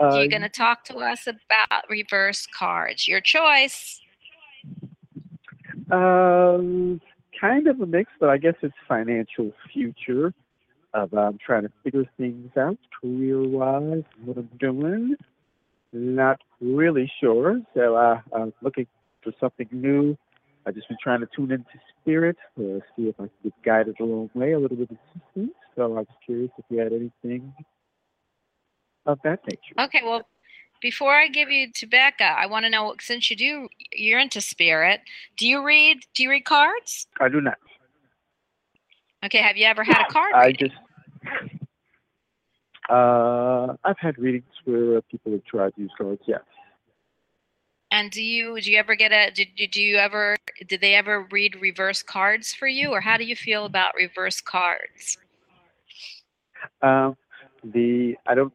Uh, you're going to talk to us about reverse cards? Your choice. Um, kind of a mix, but I guess it's financial future. Of I'm trying to figure things out career-wise, what I'm doing. Not really sure, so uh, I'm looking for something new. I've just been trying to tune into spirit, uh, see if I can get guided along the way, a little bit of assistance. So I was curious if you had anything of that nature. Okay, well, before I give you to Becca, I want to know since you do you're into spirit, do you read do you read cards? I do not. Okay, have you ever had a card I reading? just, uh, I've had readings where people have tried to use cards. Yes. And do you do you ever get a did, did you ever did they ever read reverse cards for you or how do you feel about reverse cards? Um, the I don't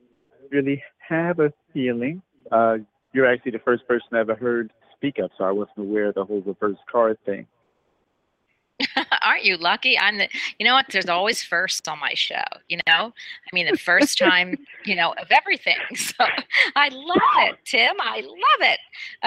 really have a feeling. Uh, you're actually the first person I ever heard speak up, so I wasn't aware of the whole reverse card thing. Aren't you lucky? I'm the you know what there's always firsts on my show, you know? I mean the first time, you know, of everything. So I love it, Tim. I love it.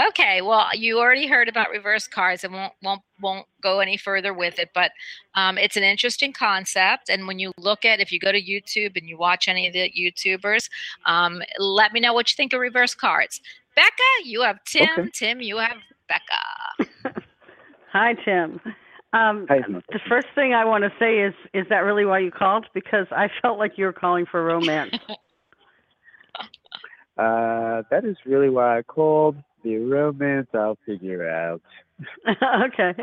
Okay, well, you already heard about reverse cards and won't won't won't go any further with it, but um, it's an interesting concept. And when you look at if you go to YouTube and you watch any of the YouTubers, um, let me know what you think of reverse cards. Becca, you have Tim. Okay. Tim, you have Becca. Hi, Tim. Um, Hi, the first thing I want to say is, is that really why you called? Because I felt like you were calling for romance. Uh, that is really why I called. The romance I'll figure out. okay.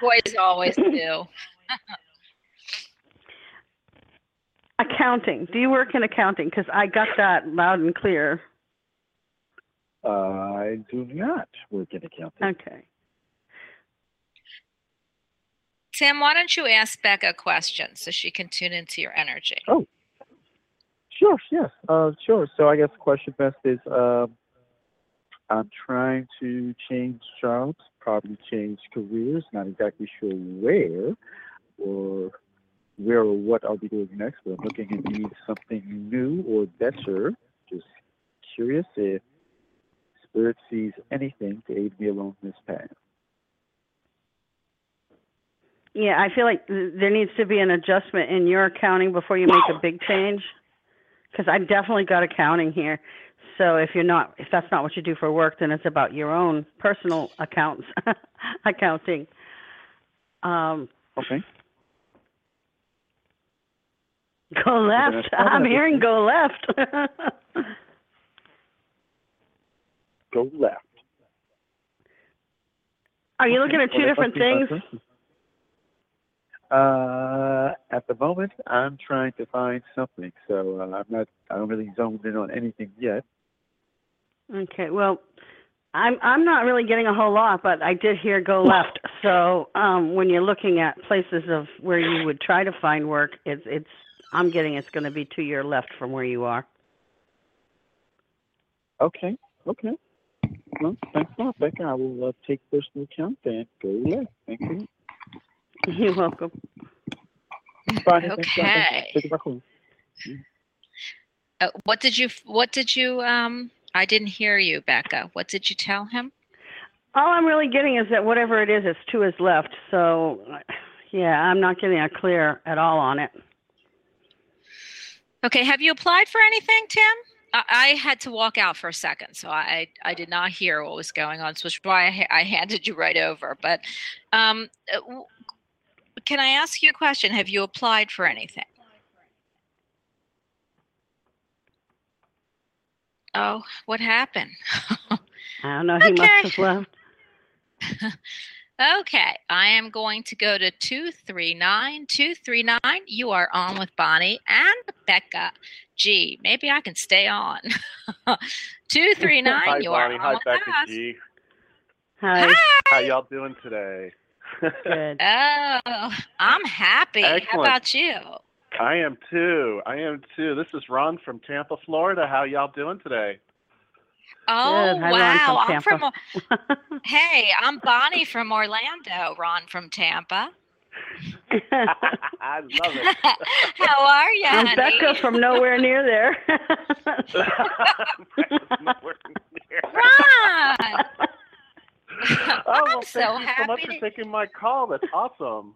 Boys always do. accounting. Do you work in accounting? Because I got that loud and clear. I do not work in accounting. Okay. Tim, why don't you ask Becca a question so she can tune into your energy? Oh, sure, yes, uh, sure. So I guess the question best is, um, I'm trying to change jobs, probably change careers. Not exactly sure where, or where or what I'll be doing next. But I'm looking to something new or better. Just curious if Spirit sees anything to aid me along this path. Yeah, I feel like th- there needs to be an adjustment in your accounting before you make a big change. Because I definitely got accounting here. So if you're not, if that's not what you do for work, then it's about your own personal accounts, accounting. Um, Okay. go left. I'm hearing go left. Go left. Are you looking at two Well, different things? Uh, at the moment, I'm trying to find something, so uh, I'm not. I don't really zoned in on anything yet. Okay, well, I'm I'm not really getting a whole lot, but I did hear go left. So um, when you're looking at places of where you would try to find work, it's it's I'm getting it's going to be to your left from where you are. Okay. Okay. Well, thanks a lot, Becca. I will uh, take personal account and go left. Thank you. You're welcome. Bye. Thanks a lot. Thanks Okay. for taking my. Uh, what did you what did you um I didn't hear you, Becca. What did you tell him? All I'm really getting is that whatever it is, it's to his left. So, yeah, I'm not getting a clear at all on it. Okay, have you applied for anything, Tim? I, I had to walk out for a second, so I I did not hear what was going on, so which is why I, I handed you right over. But um, uh, can I ask you a question? Have you applied for anything? Oh, what happened? I don't know. He Okay. must have left. Okay, I am going to go to 239. 239, you are on with Bonnie and Becca. Gee, maybe I can stay on. 239, Hi, you Bonnie. are Hi, on with Becca us. G. Hi. How y'all doing today? Good. Oh, I'm happy. How about you? I am too. I am too. This is Ron from Tampa, Florida. How y'all doing today? Oh, Hi, Ron wow. from I'm from, hey, I'm Bonnie from Orlando, Ron from Tampa. I love it. How are you? I'm honey? Becca from nowhere near there. Nowhere near. Ron! Oh, I'm so thank you so much happy for taking my call. That's awesome.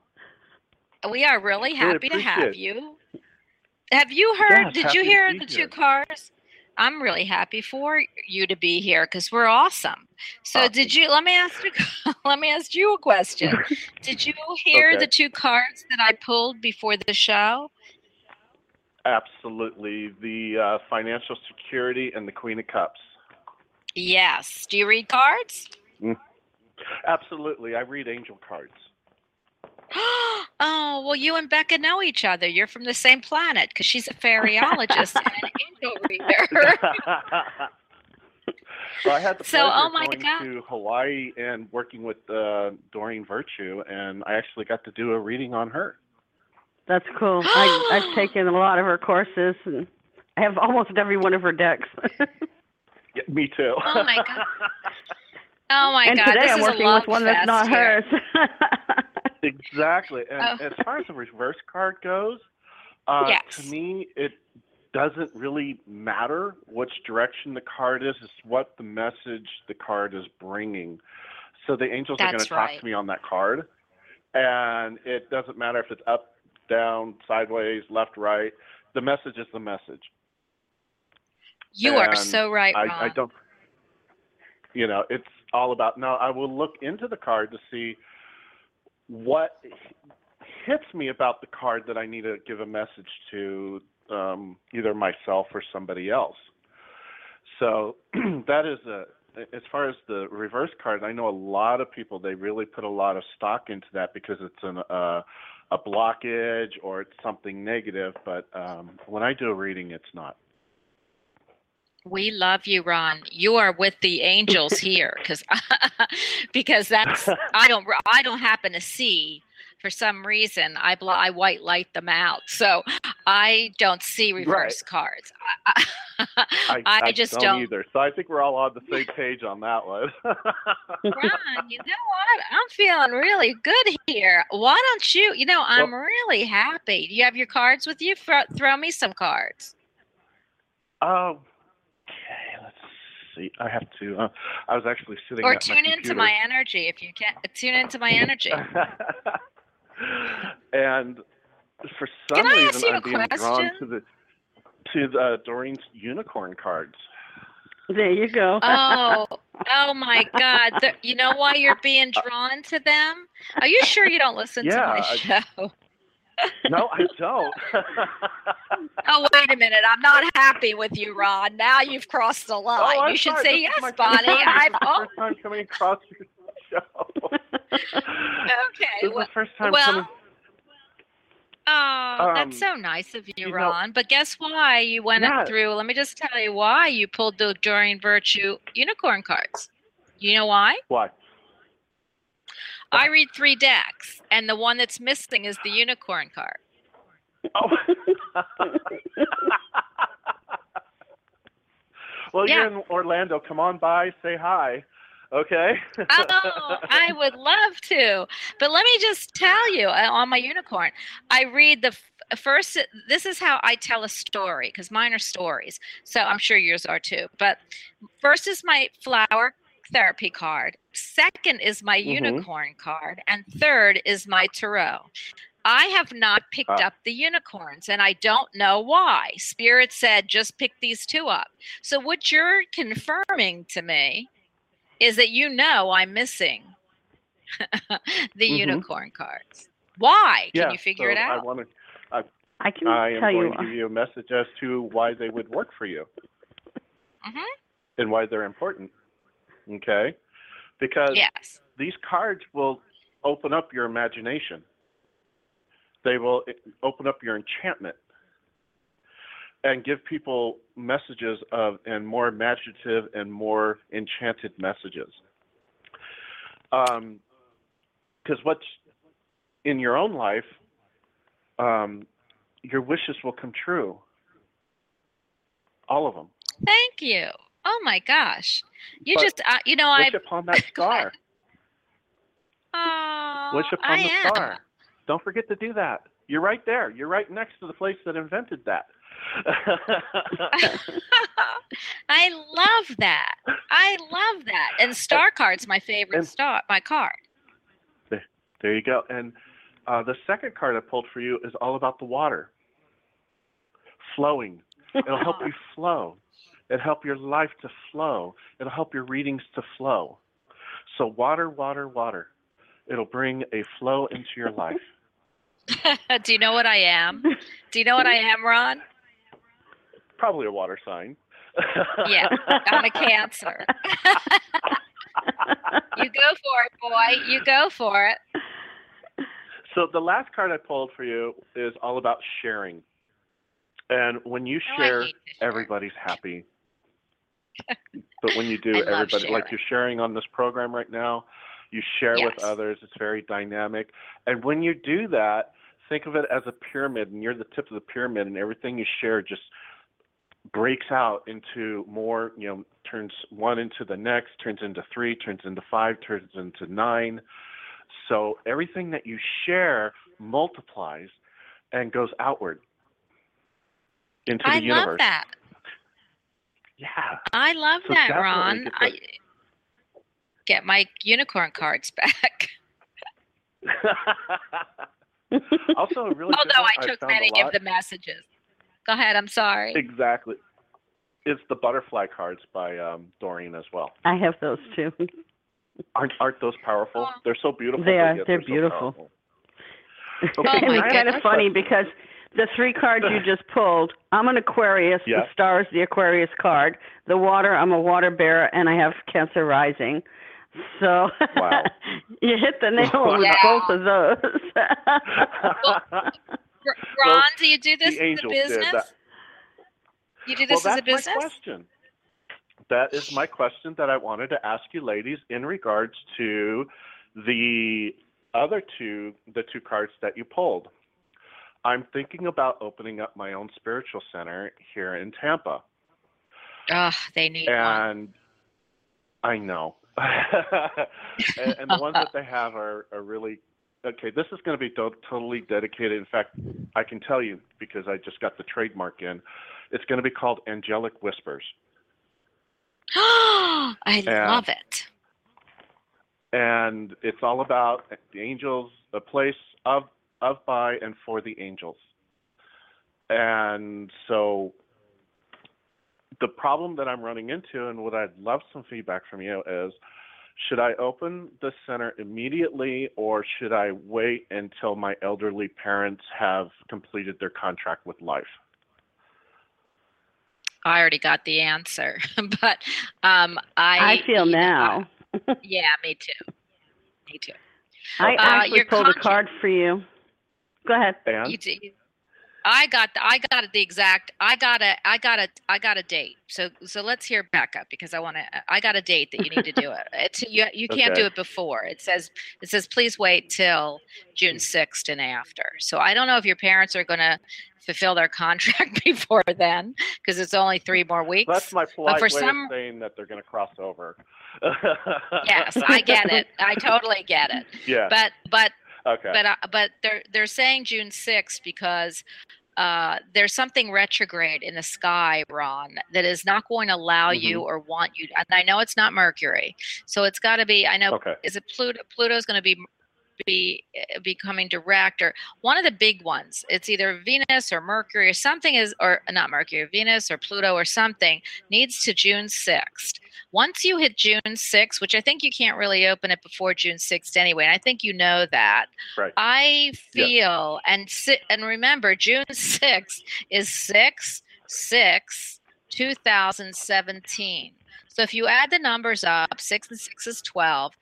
We are really happy to have you. Have you heard? Yes, did you hear the two cars? I'm really happy for you to be here because we're awesome. So, Awesome. did you? Let me ask you. let me ask you a question. did you hear Okay. the two cards that I pulled before the show? Absolutely. The uh, financial security and the Queen of Cups. Yes. Do you read cards? Absolutely. I read angel cards. oh well, you and Becca know each other. You're from the same planet because she's a fairyologist and an angel reader. so I had the So, pleasure oh of my going God. to Hawaii and working with uh, Doreen Virtue, and I actually got to do a reading on her. That's cool. I, I've taken a lot of her courses, and I have almost every one of her decks. Yeah, me too. Oh my God. Oh my and God! today this I'm is working love with one that's not here. hers. exactly. And Oh. as far as the reverse card goes, uh, Yes. to me, it doesn't really matter which direction the card is. It's what the message the card is bringing. So the angels are going That's to talk to me on that card, and it doesn't matter if it's up, down, sideways, left, right. The message is the message. You are so right, Ron. I, I don't. You know, it's all about. Now, I will look into the card to see what hits me about the card that I need to give a message to um, either myself or somebody else. So that is a. As far as the reverse card, I know a lot of people. They really put a lot of stock into that because it's an, uh, a blockage or it's something negative. But um, when I do a reading, it's not. We love you, Ron. You are with the angels here, because because that's I don't I don't happen to see for some reason I bl- I white light them out, so I don't see reverse cards. I, I, I just don't, don't. either. So I think we're all on the same page on that one. Ron, you know what? I'm feeling really good here. Why don't you? You know, I'm really happy. Do you have your cards with you? Throw, throw me some cards. Oh, see. I have to. Uh, I was actually sitting Or at tune my into my energy if you can. Tune into my energy. and for some Can I reason, I'm a being drawn to the to the Doreen's unicorn cards. there you go. Oh, oh my God! The, you know why you're being drawn to them? Are you sure you don't listen to my Yeah, I- show? No, I don't. Oh, wait a minute! I'm not happy with you, Ron. Now you've crossed the line. Oh, you should sorry. say This yes, Bonnie. I'm oh, first time coming across your show. okay. This is Well, the first time well, coming. Oh, Um, that's so nice of you, you know- Ron. but guess why you went Yeah. through? Let me just tell you why you pulled the Doreen Virtue unicorn cards. You know why? Why? I read three decks, and the one that's missing is the unicorn card. Oh. well, Yeah. you're in Orlando. Come on by, say hi. Okay. Oh, I would love to. But let me just tell you uh, on my unicorn, I read the first, this is how I tell a story because mine are stories. So I'm sure yours are too. But first is my flower therapy card. Second is my Mhm. unicorn card. And third is my tarot. I have not picked Ah. up the unicorns and I don't know why. Spirit said just pick these two up. So, what you're confirming to me is that you know I'm missing the Mhm. unicorn cards. Why? Can yeah, you figure so it out? I want to. I can I am tell going you. to give you a message as to why they would work for you Mhm. and why they're important. Okay, because Yes. these cards will open up your imagination. They will open up your enchantment and give people messages of and more imaginative and more enchanted messages. Um, because what's in your own life, um, your wishes will come true. All of them. Thank you. Oh my gosh. You But just, uh, you know, I. Wish upon that star. Oh, Wish upon I the am. star. Don't forget to do that. You're right there. You're right next to the place that invented that. I love that. I love that. And star card's my favorite And- star, my card. there you go. And uh, the second card I pulled for you is all about the water flowing. It'll help you flow. It'll help your life to flow. It'll help your readings to flow. So water, water, water. It'll bring a flow into your life. Do you know what I am? Do you know what I am, Ron? Probably a water sign. Yeah, I'm a Cancer. You go for it, boy. You go for it. So the last card I pulled for you is all about sharing. And when you Oh, share, hate share. everybody's happy. But when you do, everybody like you're sharing on this program right now, you share with others. It's very dynamic. And when you do that, think of it as a pyramid, and you're the tip of the pyramid, and everything you share just breaks out into more. You know, turns one into the next, turns into three, turns into five, turns into nine. So everything that you share multiplies and goes outward into the I universe. love that. Yeah. I love So that, Ron. get I get my unicorn cards back. also, a really good Although one I took found a many of the messages. Go ahead. I'm sorry. Exactly. It's the butterfly cards by um, Doreen as well. I have those too. Aren't aren't those powerful? Oh. They're so beautiful. They are. yet They're beautiful. powerful. Oh Okay, and my it's kind of funny because the three cards you just pulled, I'm an Aquarius. Yeah. The star is the Aquarius card. The water, I'm a water bearer, and I have Cancer rising. So Wow. you hit the nail with Yeah. both of those. R- Ron, do you do this as a business? You do well, this as a that's my business? question. That is my question that I wanted to ask you, ladies, in regards to the other two, the two cards that you pulled. I'm thinking about opening up my own spiritual center here in Tampa. Oh, they need one. and I know. and, and the ones that they have are, are really okay. This is going to be to- totally dedicated. In fact, I can tell you because I just got the trademark in. It's going to be called Angelic Whispers, Oh I Yeah. love it. and it's all about the angels, a place of of by and for the angels. And so the problem that I'm running into and what I'd love some feedback from you is should I open the center immediately or should I wait until my elderly parents have completed their contract with life? I already got the answer, but um, I I feel now. Yeah, me too. Me too. I Uh, actually your pulled a card for you. Go ahead. And You do. I got the, I got the exact I got a I got a I got a date. So so let's hear back up because I want to I got a date that you need to do it. It's you you can't do it before. It says it says please wait till June 6th and after. So I don't know if your parents are going to fulfill their contract before then because it's only 3 more weeks. that's my polite for way some- of saying that they're going to cross over. yes, I get it. I totally get it. Yeah. But but okay. but uh, but they're they're saying June 6th because uh, there's something retrograde in the sky, Ron, that is not going to allow you or want you. And I know it's not Mercury, so it's got to be. I know Okay. is it Pluto? Pluto's going to be be uh, becoming direct or one of the big ones it's either venus or mercury or something is or not mercury venus or pluto or something needs to june 6th once you hit june 6th which i think you can't really open it before june 6th anyway and i think you know that Right. i Yeah. feel and si- and remember june 6th is 6 6 2017 so if you add the numbers up 6 and 6 is 12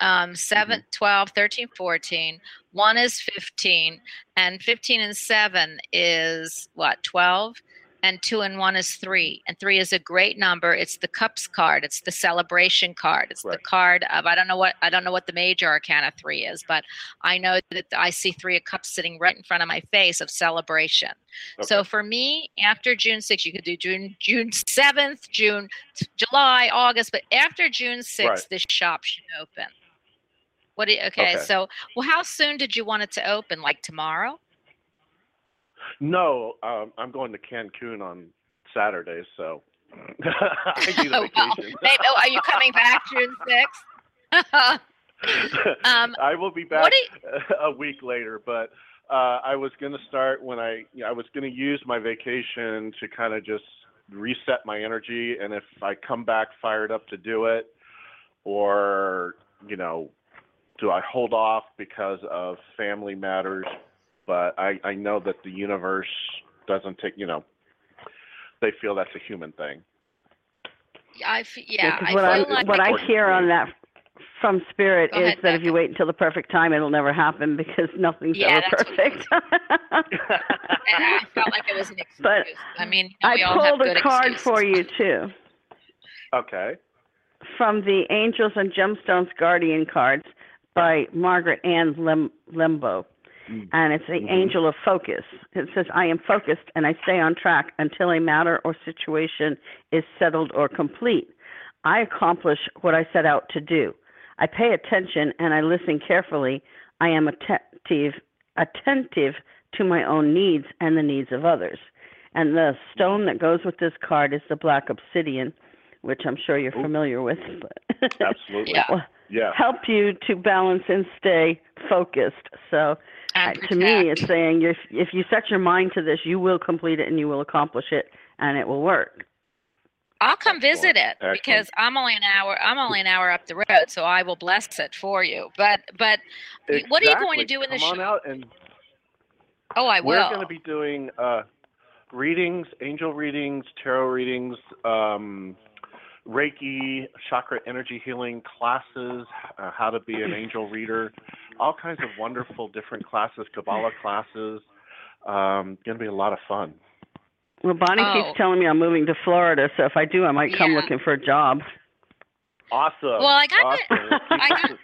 um, 7 12 13 14 1 is 15 and 15 and 7 is what 12 and 2 and 1 is 3 and 3 is a great number. It's the cups card. It's the celebration card. It's the card of i don't know what i don't know what the major arcana 3 is but i know that i see 3 of cups sitting right in front of my face of celebration. So for me after june 6th you could do june june 7th june july august but after june 6th Right. this shop should open what do you, okay, Okay. so well how soon did you want it to open? Like tomorrow? No, um, I'm going to Cancun on Saturday, so I need a Oh, well, maybe, oh, are you coming back june 6th um, I will be back a week later, but uh, I was going to start when I, you know, I was going to use my vacation to kind of just reset my energy, and if I come back fired up to do it, or you know, do I hold off because of family matters? But I, I know that the universe doesn't take, you know, they feel that's a human thing. I f- yeah, because I what, feel I, like what I hear on that from spirit Go is ahead, that if you wait until the perfect time, it'll never happen because nothing's Yeah, ever that's perfect. and I felt like it was an excuse. But I mean, you know, I we all have pulled good a card excuses. for you too okay. from the Angels and Gemstones Guardian cards by Margaret Ann Lem- Lembo. And it's the Mhm. angel of focus. It says, I am focused and I stay on track until a matter or situation is settled or complete. I accomplish what I set out to do. I pay attention and I listen carefully. I am attentive, attentive to my own needs and the needs of others. And the stone that goes with this card is the black obsidian, which I'm sure you're Ooh. familiar with. but- Absolutely. Yeah. Will Yeah. help you to balance and stay focused. So uh, to me, it's saying if if you set your mind to this, you will complete it and you will accomplish it, and it will work. I'll come visit it Excellent. because I'm only an hour. I'm only an hour up the road, so I will bless it for you. But but what are you going to do in the show? Come on show? out and oh, I will. we're going to be doing uh, readings, angel readings, tarot readings, um, Reiki, chakra energy healing classes, uh, how to be an angel reader, all kinds of wonderful different classes, Kabbalah classes. Um, going to be a lot of fun. Well, Bonnie Oh. keeps telling me I'm moving to Florida, so if I do, I might come Yeah. looking for a job. Awesome. Well, I got the- I got-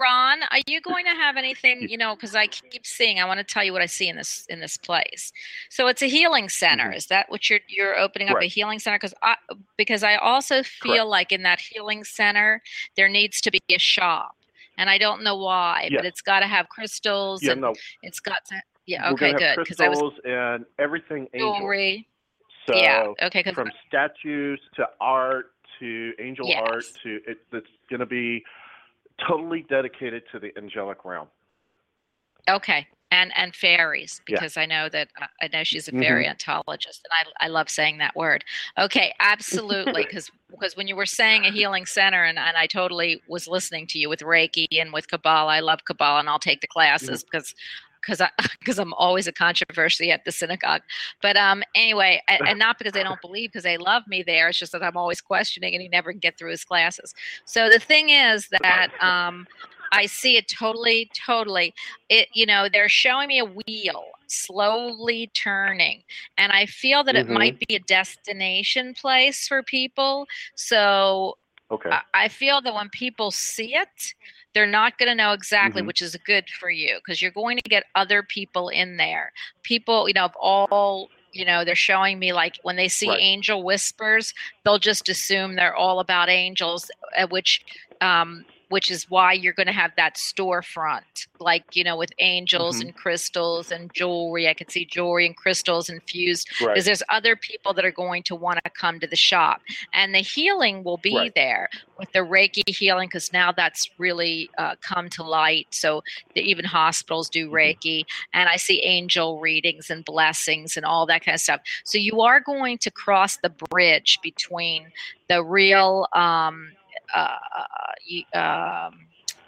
Ron, are you going to have anything? You know, because I keep seeing. I want to tell you what I see in this in this place. So it's a healing center. Mhm. Is that what you're you're opening up a healing center? Because I because I also feel Correct. like in that healing center there needs to be a shop, and I don't know why, but it's got to have crystals yeah, and no, it's got to. Yeah. we're Okay. Good. Because I was crystals and everything angel. jewelry. So yeah. Okay. From statues to art to angel art to it, it's going to be totally dedicated to the angelic realm. Okay, and and fairies Yeah. because I know that uh, I know she's a Mhm. angelologist, and I I love saying that word. Okay, absolutely, because because when you were saying a healing center, and and I totally was listening to you with Reiki and with Kabbalah. I love Kabbalah, and I'll take the classes because. Because I, because I'm always a controversy at the synagogue, but um anyway, and, and not because they don't believe, because they love me there. It's just that I'm always questioning, and he never can get through his classes. So the thing is that um I see it totally, totally it you know they're showing me a wheel slowly turning and i feel that it Mhm. might be a destination place for people so Okay. I, I feel that when people see it they're not going to know exactly Mhm. which is good for you because you're going to get other people in there people you know of all you know they're showing me like when they see Right. angel whispers they'll just assume they're all about angels which um which is why you're going to have that storefront, like you know, with angels Mhm. and crystals and jewelry. I could see jewelry and crystals infused Right. because there's other people that are going to want to come to the shop, and the healing will be Right. there with the Reiki healing because now that's really uh, come to light. So the, even hospitals do Mhm. Reiki, and I see angel readings and blessings and all that kind of stuff. So you are going to cross the bridge between the real um, um,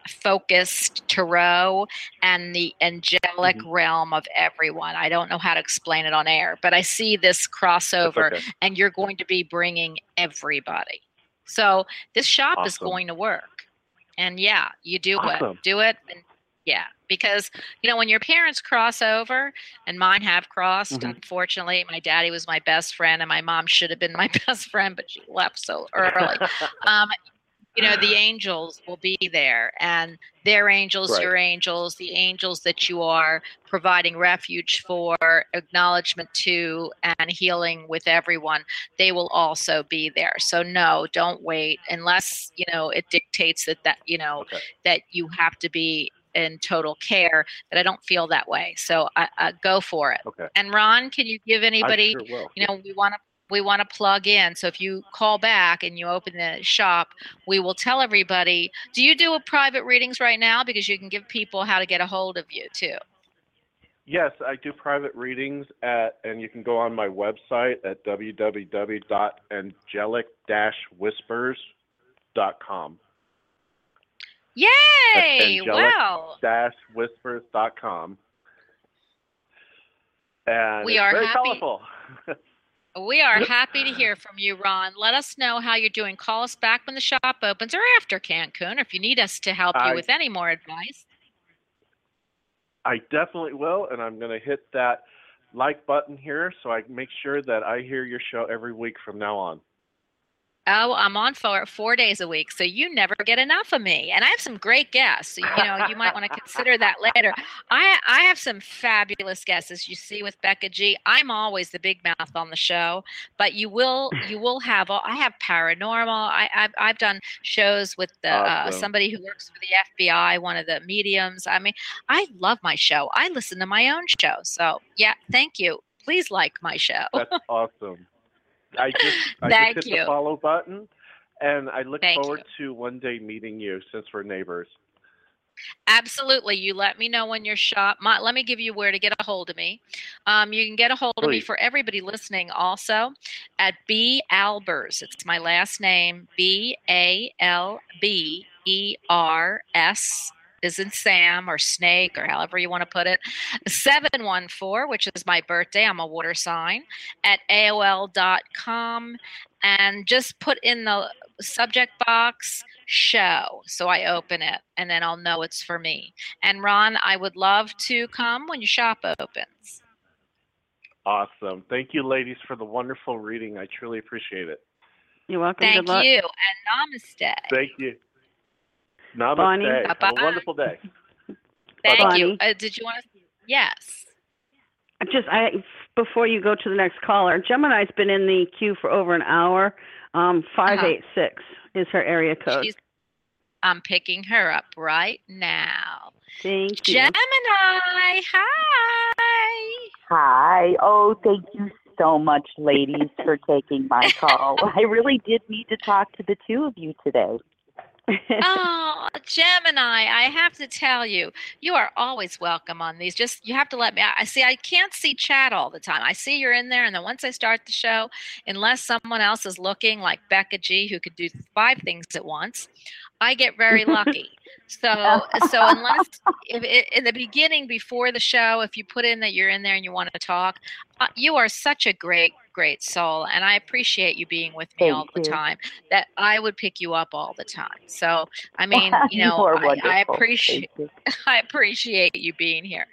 focused tarot and the angelic Mhm. realm of everyone. I don't know how to explain it on air, but I see this crossover, okay. and you're going to be bringing everybody. So this shop is going to work. And yeah, you do Awesome. it. Do it. And yeah, because you know when your parents cross over, and mine have crossed. Mhm. Unfortunately, my daddy was my best friend, and my mom should have been my best friend, but she left so early. um, you know the angels will be there and their angels Right. your angels the angels that you are providing refuge for acknowledgement to and healing with everyone they will also be there so no don't wait unless you know it dictates that that you know okay. that you have to be in total care but i don't feel that way so I, I go for it Okay. and ron can you give anybody sure you know we want to we want to plug in so if you call back and you open the shop we will tell everybody do you do a private readings right now because you can give people how to get a hold of you too Yes, I do private readings at, and you can go on my website at www.angelic-whispers.com. yay wow whispers.com. And We are very happy- colorful. we are happy to hear from you ron. Let us know how you're doing. Call us back when the shop opens or after cancun or if you need us to help I- you with any more advice. I definitely will, and I'm going to hit that like button here so I make sure that I hear your show every week from now on. Oh, I'm on for four days a week, so you never get enough of me. And I have some great guests. You know, you might want to consider that later. I I have some fabulous guests, as you see with Becca G. I'm always the big mouth on the show, but you will you will have. all I have paranormal. I I've, I've done shows with the uh, somebody who works for the FBI, one of the mediums. I mean, I love my show. I listen to my own show. So yeah, thank you. Please like my show. That's awesome. I just I Thank just hit you. the follow button, and I look Thank forward to one day meeting you since we're neighbors. Absolutely. You let me know when your shop. My, let me give you where to get a hold of me. Um, you can get a hold of me for everybody listening also at B Albers. It's my last name, B A L B E R S is in Sam or Snake or however you want to put it. 714, which is my birthday. I'm a water sign at AOL.com. And just put in the subject box show. So I open it and then I'll know it's for me. And Ron, I would love to come when your shop opens. Awesome. Thank you, ladies, for the wonderful reading. I truly appreciate it. You're welcome. Thank Good luck. you and namaste. Thank you. Namaste. Bonnie. Have Bye-bye. a wonderful day. Thank you. Uh, did you want to? Yes. Just I before you go to the next caller, Gemini's been in the queue for over an hour. Um, five eight six is her area code. Uh-huh. She's, I'm picking her up right now. Thank you. Gemini, hi. Hi. Oh, thank you so much, ladies, for taking my call. I really did need to talk to the two of you today. Oh, Gemini, I have to tell you, you are always welcome on these. Just you have to let me. I I see. I can't see chat all the time. I see you're in there, and then once I start the show, unless someone else is looking, like Becca G, who could do five things at once, I get very lucky. So, so unless it, in the beginning before the show, if you put in that you're in there and you want to talk, uh, you are such a great, great soul, and I appreciate you being with me Thank all the time. That I would pick you up all the time. So, I mean, you know, are I, I appreciate I appreciate you being here.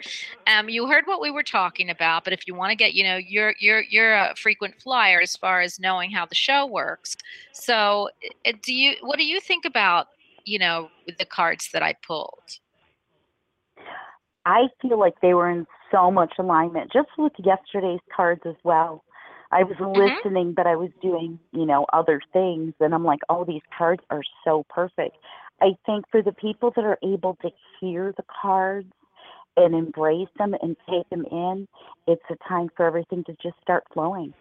Um, you heard what we were talking about, but if you want to get, you know, you're you're you're a frequent flyer as far as knowing how the show works. So, uh, do you? What do you think about, you know, the cards that I pulled? I feel like they were in so much alignment, just with yesterday's cards as well. I was mm-hmm. listening, but I was doing, you know, other things. And I'm like, oh, these cards are so perfect. I think for the people that are able to hear the cards and embrace them and take them in, it's a time for everything to just start flowing.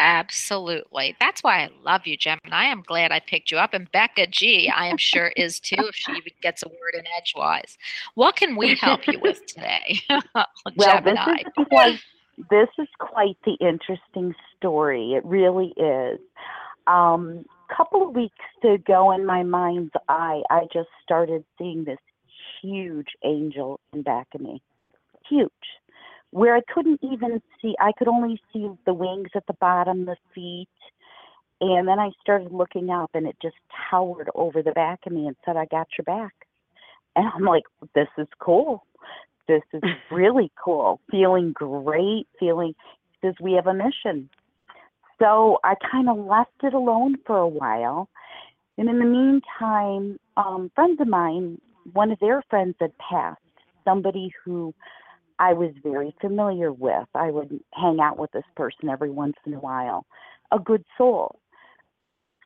Absolutely. That's why I love you, Gemini. I'm glad I picked you up. And Becca G, I am sure is too, if she even gets a word in edgewise. What can we help you with today, Well, Gemini? this is quite this is quite the interesting story. It really is. Um, couple of weeks ago, in my mind's eye, I just started seeing this huge angel in back of me, huge, where I couldn't even see. I could only see the wings at the bottom, the feet, and then I started looking up, and it just towered over the back of me and said, "I got your back." And I'm like, "This is cool." this is really cool. Feeling great, feeling says we have a mission. So I kind of left it alone for a while. And in the meantime, um, friends of mine, one of their friends had passed, somebody who I was very familiar with. I would hang out with this person every once in a while, a good soul.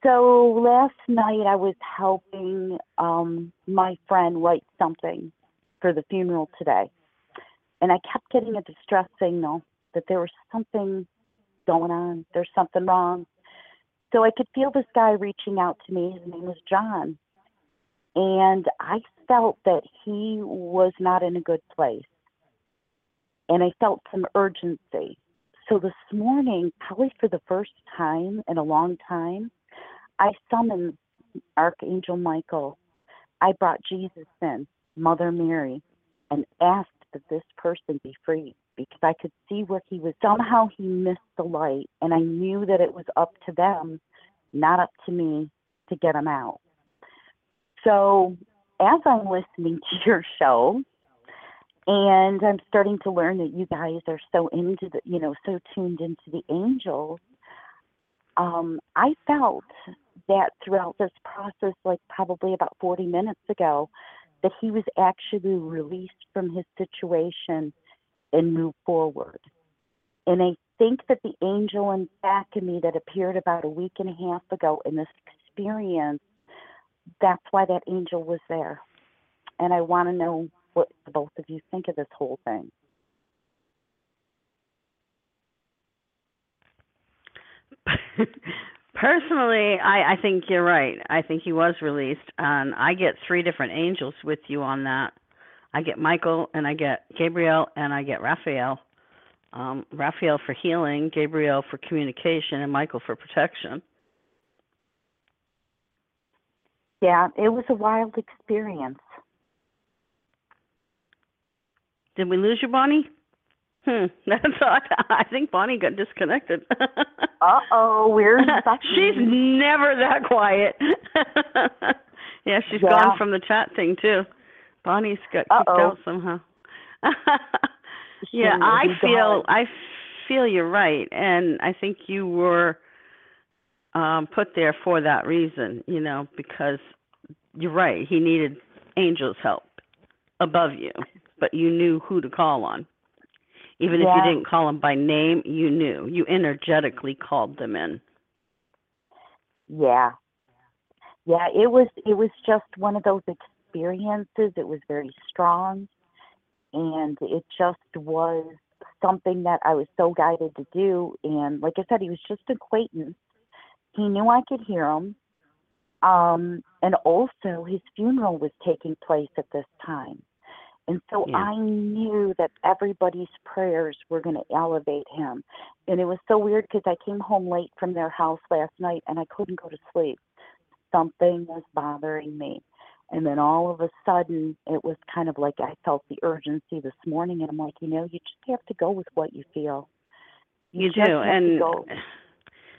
So last night I was helping um, my friend write something for the funeral today. And I kept getting a distress signal that there was something going on, there's something wrong. So I could feel this guy reaching out to me. His name was John. And I felt that he was not in a good place. And I felt some urgency. So this morning, probably for the first time in a long time, I summoned Archangel Michael. I brought Jesus in, Mother Mary, and asked that this person be free because I could see where he was. Somehow he missed the light, and I knew that it was up to them, not up to me, to get him out. So as I'm listening to your show, and I'm starting to learn that you guys are so into the, you know, so tuned into the angels. Um, I felt that throughout this process, like probably about 40 minutes ago, that he was actually released from his situation and moved forward. And I think that the angel in back of me that appeared about a week and a half ago in this experience, that's why that angel was there. And I want to know what both of you think of this whole thing. Personally, I, I think you're right. I think he was released, and I get three different angels with you on that. I get Michael, and I get Gabriel, and I get Raphael. Um, Raphael for healing, Gabriel for communication, and Michael for protection. Yeah, it was a wild experience. Did we lose you, Bonnie? Hmm, that's odd. I think Bonnie got disconnected. Uh oh, where's she's never that quiet. yeah, she's Yeah. gone from the chat thing too. Bonnie's got kicked Uh-oh. out somehow. yeah, I feel gone. I feel you're right, and I think you were um put there for that reason. You know, because you're right. He needed angels' help above you, but you knew who to call on. Even if you didn't call them by name, you knew. You energetically called them in. Yeah. Yeah, it was it was just one of those experiences. It was very strong and it just was something that I was so guided to do and like I said he was just an acquaintance. He knew I could hear him. Um and also his funeral was taking place at this time. And so Yeah. I knew that everybody's prayers were going to elevate him. And it was so weird because I came home late from their house last night and I couldn't go to sleep. Something was bothering me. And then all of a sudden, it was kind of like I felt the urgency this morning. And I'm like, you know, you just have to go with what you feel. You just do, and go.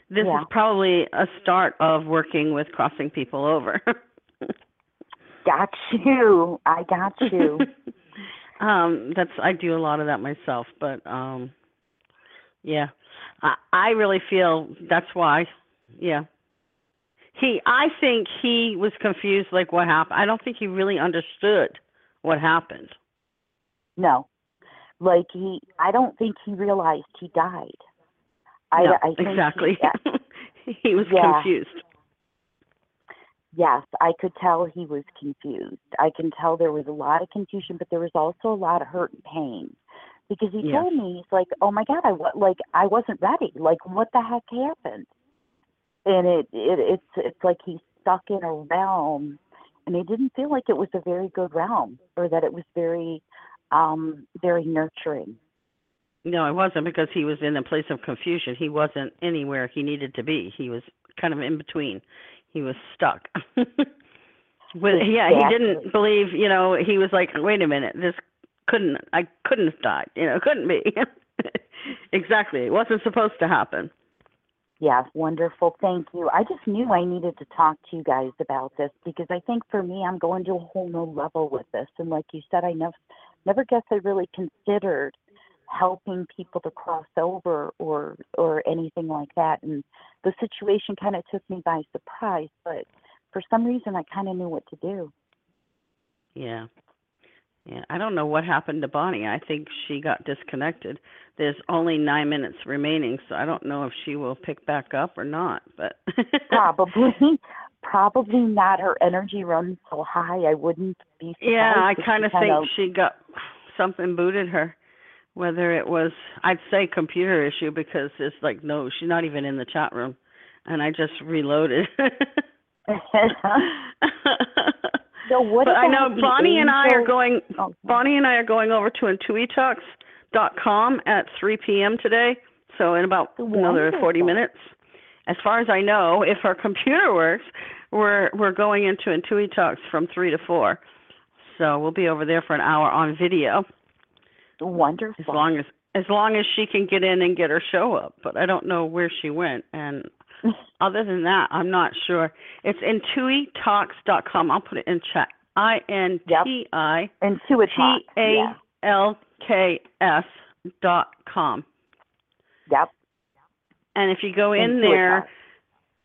this Yeah. is probably a start of working with crossing people over. Got you. I got you. um, that's I do a lot of that myself, but um, yeah, I I really feel that's why. Yeah, he. I think he was confused, like what happened. I don't think he really understood what happened. No. Like he, I don't think he realized he died. I, no, I think exactly. He, he was Yeah. confused. Yes, I could tell he was confused. I can tell there was a lot of confusion, but there was also a lot of hurt and pain because he Yes. told me he's like, "Oh my God, I like I wasn't ready. Like, what the heck happened?" And it, it it's it's like he's stuck in a realm, and he didn't feel like it was a very good realm or that it was very, um, very nurturing. No, it wasn't because he was in a place of confusion. He wasn't anywhere he needed to be. He was kind of in between. He was stuck. With, yeah, he didn't believe. You know, he was like, "Wait a minute, this couldn't. I couldn't have died. You know, couldn't be." exactly, it wasn't supposed to happen. Yes, wonderful. Thank you. I just knew I needed to talk to you guys about this because I think for me, I'm going to a whole new level with this. And like you said, I never, never guess I really considered helping people to cross over or or anything like that. And the situation kind of took me by surprise, but for some reason, I kind of knew what to do. Yeah. Yeah, I don't know what happened to Bonnie. I think she got disconnected. There's only nine minutes remaining, so I don't know if she will pick back up or not. But Probably, probably not. Her energy runs so high. I wouldn't be yeah, I kind of think she got something booted her. Whether it was, I'd say computer issue because it's like no, she's not even in the chat room, and I just reloaded. So what but I know Bonnie and I are going. Oh, Bonnie and I are going over to intuitalks.com at 3 p.m. today. So in about another 40 minutes. As far as I know, if our computer works, we're we're going into Intuitalks from 3 to 4. So we'll be over there for an hour on video wonderful. as long as as long as she can get in and get her show up. But I don't know where she went and other than that, I'm not sure. It's intuitalks.com. I'll put it in chat. I N T I. T A. L K S dot com. Yep. And if you go in there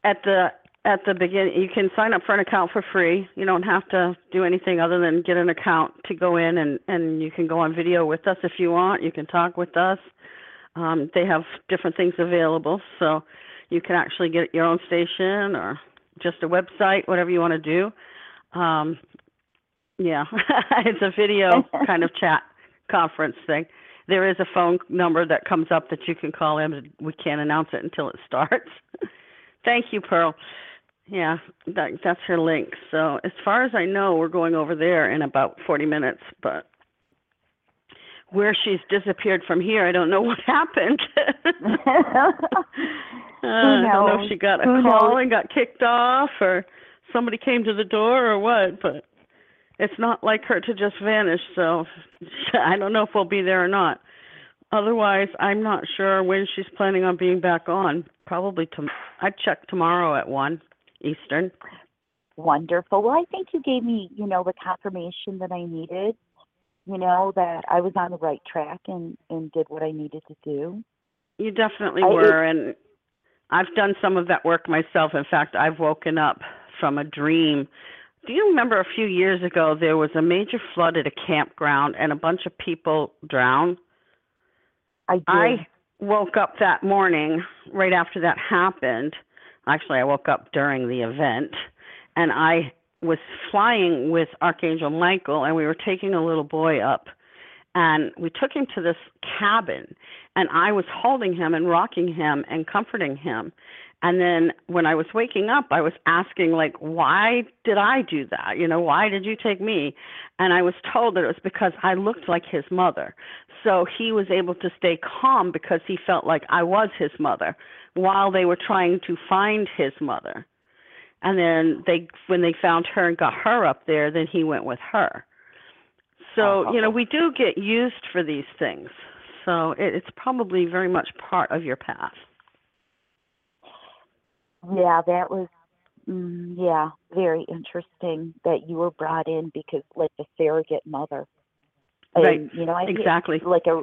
at the at the beginning, you can sign up for an account for free. You don't have to do anything other than get an account to go in, and and you can go on video with us if you want. You can talk with us. Um, they have different things available, so you can actually get your own station or just a website, whatever you want to do. Um, yeah, it's a video kind of chat conference thing. There is a phone number that comes up that you can call in. We can't announce it until it starts. Thank you, Pearl. Yeah, that, that's her link. So as far as I know, we're going over there in about 40 minutes, but where she's disappeared from here, I don't know what happened. Uh, I don't know if she got a Who call knows? and got kicked off or somebody came to the door or what, but it's not like her to just vanish, so I don't know if we'll be there or not. Otherwise, I'm not sure when she's planning on being back on. Probably tom- I'd check tomorrow at 1 Eastern. Wonderful. Well, I think you gave me, you know, the confirmation that I needed. You know that I was on the right track and and did what I needed to do. You definitely I- were, and I've done some of that work myself. In fact, I've woken up from a dream. Do you remember a few years ago there was a major flood at a campground and a bunch of people drowned? I did. I woke up that morning right after that happened. Actually, I woke up during the event and I was flying with Archangel Michael and we were taking a little boy up and we took him to this cabin and I was holding him and rocking him and comforting him. And then when I was waking up, I was asking like, why did I do that? You know, why did you take me? And I was told that it was because I looked like his mother. So he was able to stay calm because he felt like I was his mother while they were trying to find his mother. And then they when they found her and got her up there, then he went with her. So, you know, we do get used for these things. So it, it's probably very much part of your path. Yeah, that was mm, yeah, very interesting that you were brought in because like a surrogate mother. And, Right, you know, I exactly. like a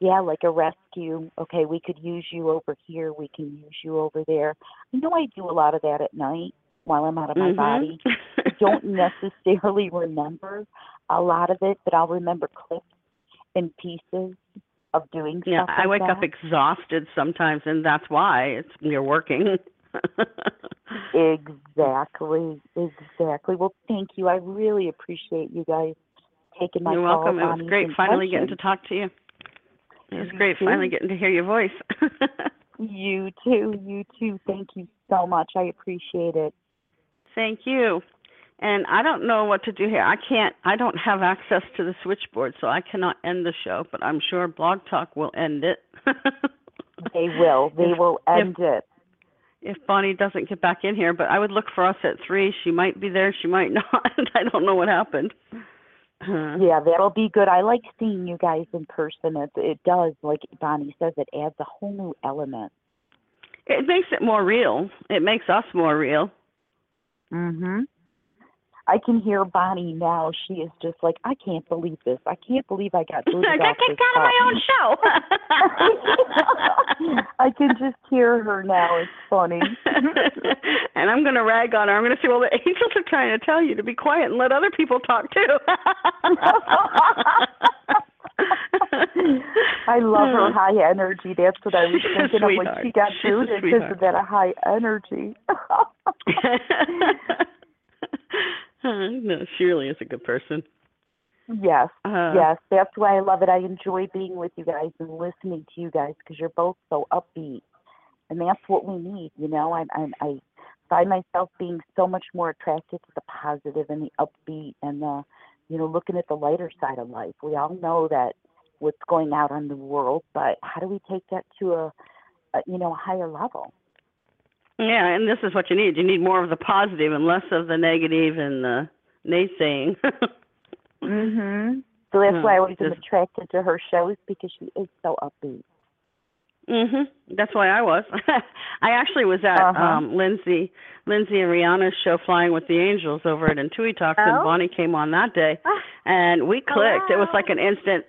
yeah, like a rescue. Okay, we could use you over here, we can use you over there. I know I do a lot of that at night while I'm out of my Mhm. body. I don't necessarily remember a lot of it, but I'll remember clips and pieces of doing Yeah, stuff I like wake up exhausted sometimes, and that's why it's you're working. Exactly, exactly. Well, thank you. I really appreciate you guys taking my You're call. welcome. It was great finally getting to talk to you. It was great finally getting to hear your voice. You too. You too. Thank you so much. I appreciate it. Thank you. And I don't know what to do here. I can't. I don't have access to the switchboard, so I cannot end the show. But I'm sure Blog Talk will end it. They will. They If- will if- end it. if Bonnie doesn't get back in here, but I would look for us at three. She might be there, she might not. I don't know what happened. Uh, Yeah, that'll be good. I like seeing you guys in person. It it does, like Bonnie says, it adds a whole new element. It makes it more real. It makes us more real. Mhm. I can hear Bonnie now. She is just like, I can't believe this. I can't believe I got booted I got kicked out of my own show. I can just hear her now. It's funny. and I'm going to rag on her. I'm going to say, well, the angels are trying to tell you to be quiet and let other people talk too. I love her high energy. That's what I was thinking of when she got booted because of that high energy. no, she really is a good person. yes, Uh, yes, that's why I love it. I enjoy being with you guys and listening to you guys because you're both so upbeat, and that's what we need. You know, I I, I find myself being so much more attracted to the positive and the upbeat and the, you know, looking at the lighter side of life. We all know that what's going out on the world, but how do we take that to a, a you know, a higher level? Yeah, and this is what you need. You need more of the positive and less of the negative and the naysaying. Mhm. So that's why I was just- attracted to her shows because she is so upbeat. mhm. That's why I was. I actually was at Uh-huh. um Lindsay Lindsay and Rihanna's show Flying with the Angels over at Intuitalks and Oh? Bonnie came on that day Ah, and we clicked. It was like an instant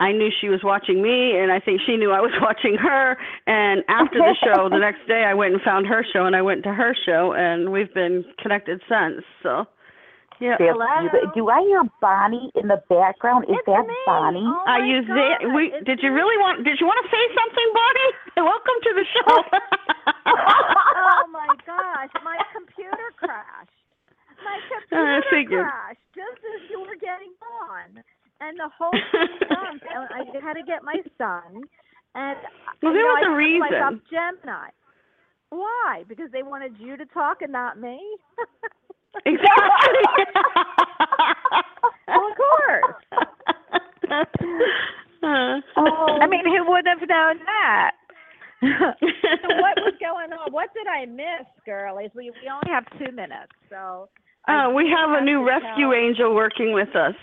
I knew she was watching me and I think she knew I was watching her and after the show the next day I went and found her show and I went to her show and we've been connected since. So yeah. That's you- Do I hear Bonnie in the background? Is that Bonnie? Oh Are my you there? We, it's did you really want? Did you want to say something, Bonnie? Welcome to the show. oh, oh my gosh, my computer crashed. My uh, computer figured. crashed just as you were getting on, and the whole thing jumped. And I had to get my son, and Well, there know, was a put myself reason. Gemini. Why? Because they wanted you to talk and not me. exactly. Of course. Uh, I mean, who would have known that? so what was going on? What did I miss, girlies? We we only have two minutes, so. Uh, we have a new rescue tell- angel working with us.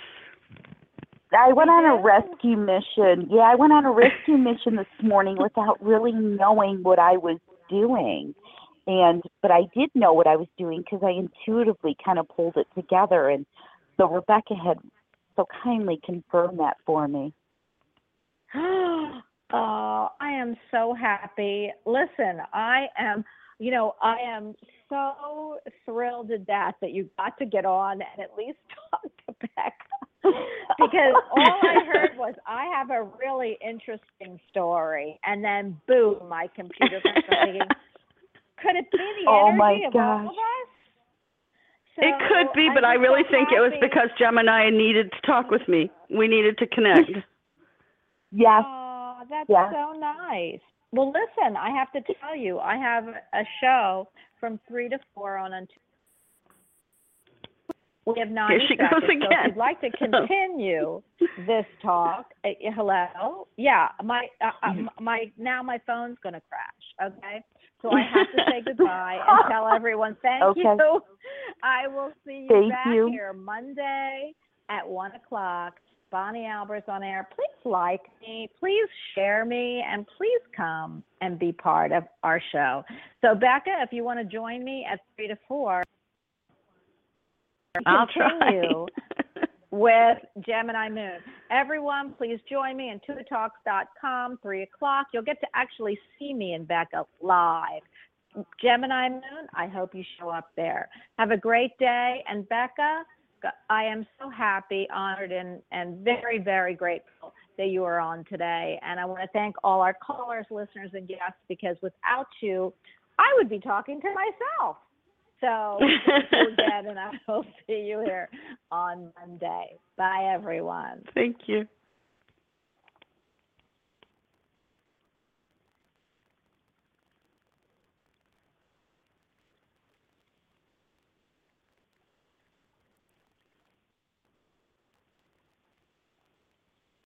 I went on a rescue mission. Yeah, I went on a rescue mission this morning without really knowing what I was doing. And but I did know what I was doing because I intuitively kind of pulled it together and so Rebecca had so kindly confirmed that for me. oh, I am so happy. Listen, I am, you know, I am so thrilled to death that you got to get on and at least talk to Becca. because all I heard was I have a really interesting story, and then boom, my computer. Thinking, could it be the Oh, energy my of all of gosh. us? it could be, but I'm I really so think it was because Gemini needed to talk with me. We needed to connect. Yes. Oh, that's Yeah. so nice. Well, listen, I have to tell you, I have a show from three to four on. We have 90 Here she goes So if again. you'd like to continue this talk, uh, hello. Yeah, my uh, uh, my now my phone's going to crash. Okay, so I have to say goodbye and tell everyone thank Okay. you. I will see you Thank back you. here Monday at one o'clock. Bonnie Albers on air. Please like me, please share me, and please come and be part of our show. So, Becca, if you want to join me at three to four, I'll continue with Gemini Moon. Everyone, please join me intuitalks.com, 3 o'clock. You'll get to actually see me and Becca live. Gemini Moon, I hope you show up there. Have a great day. And Becca, I am so happy, honored, and, and very, very grateful that you are on today. And I want to thank all our callers, listeners, and guests because without you, I would be talking to myself. So again, and I will see you here on Monday. Bye, everyone. Thank you.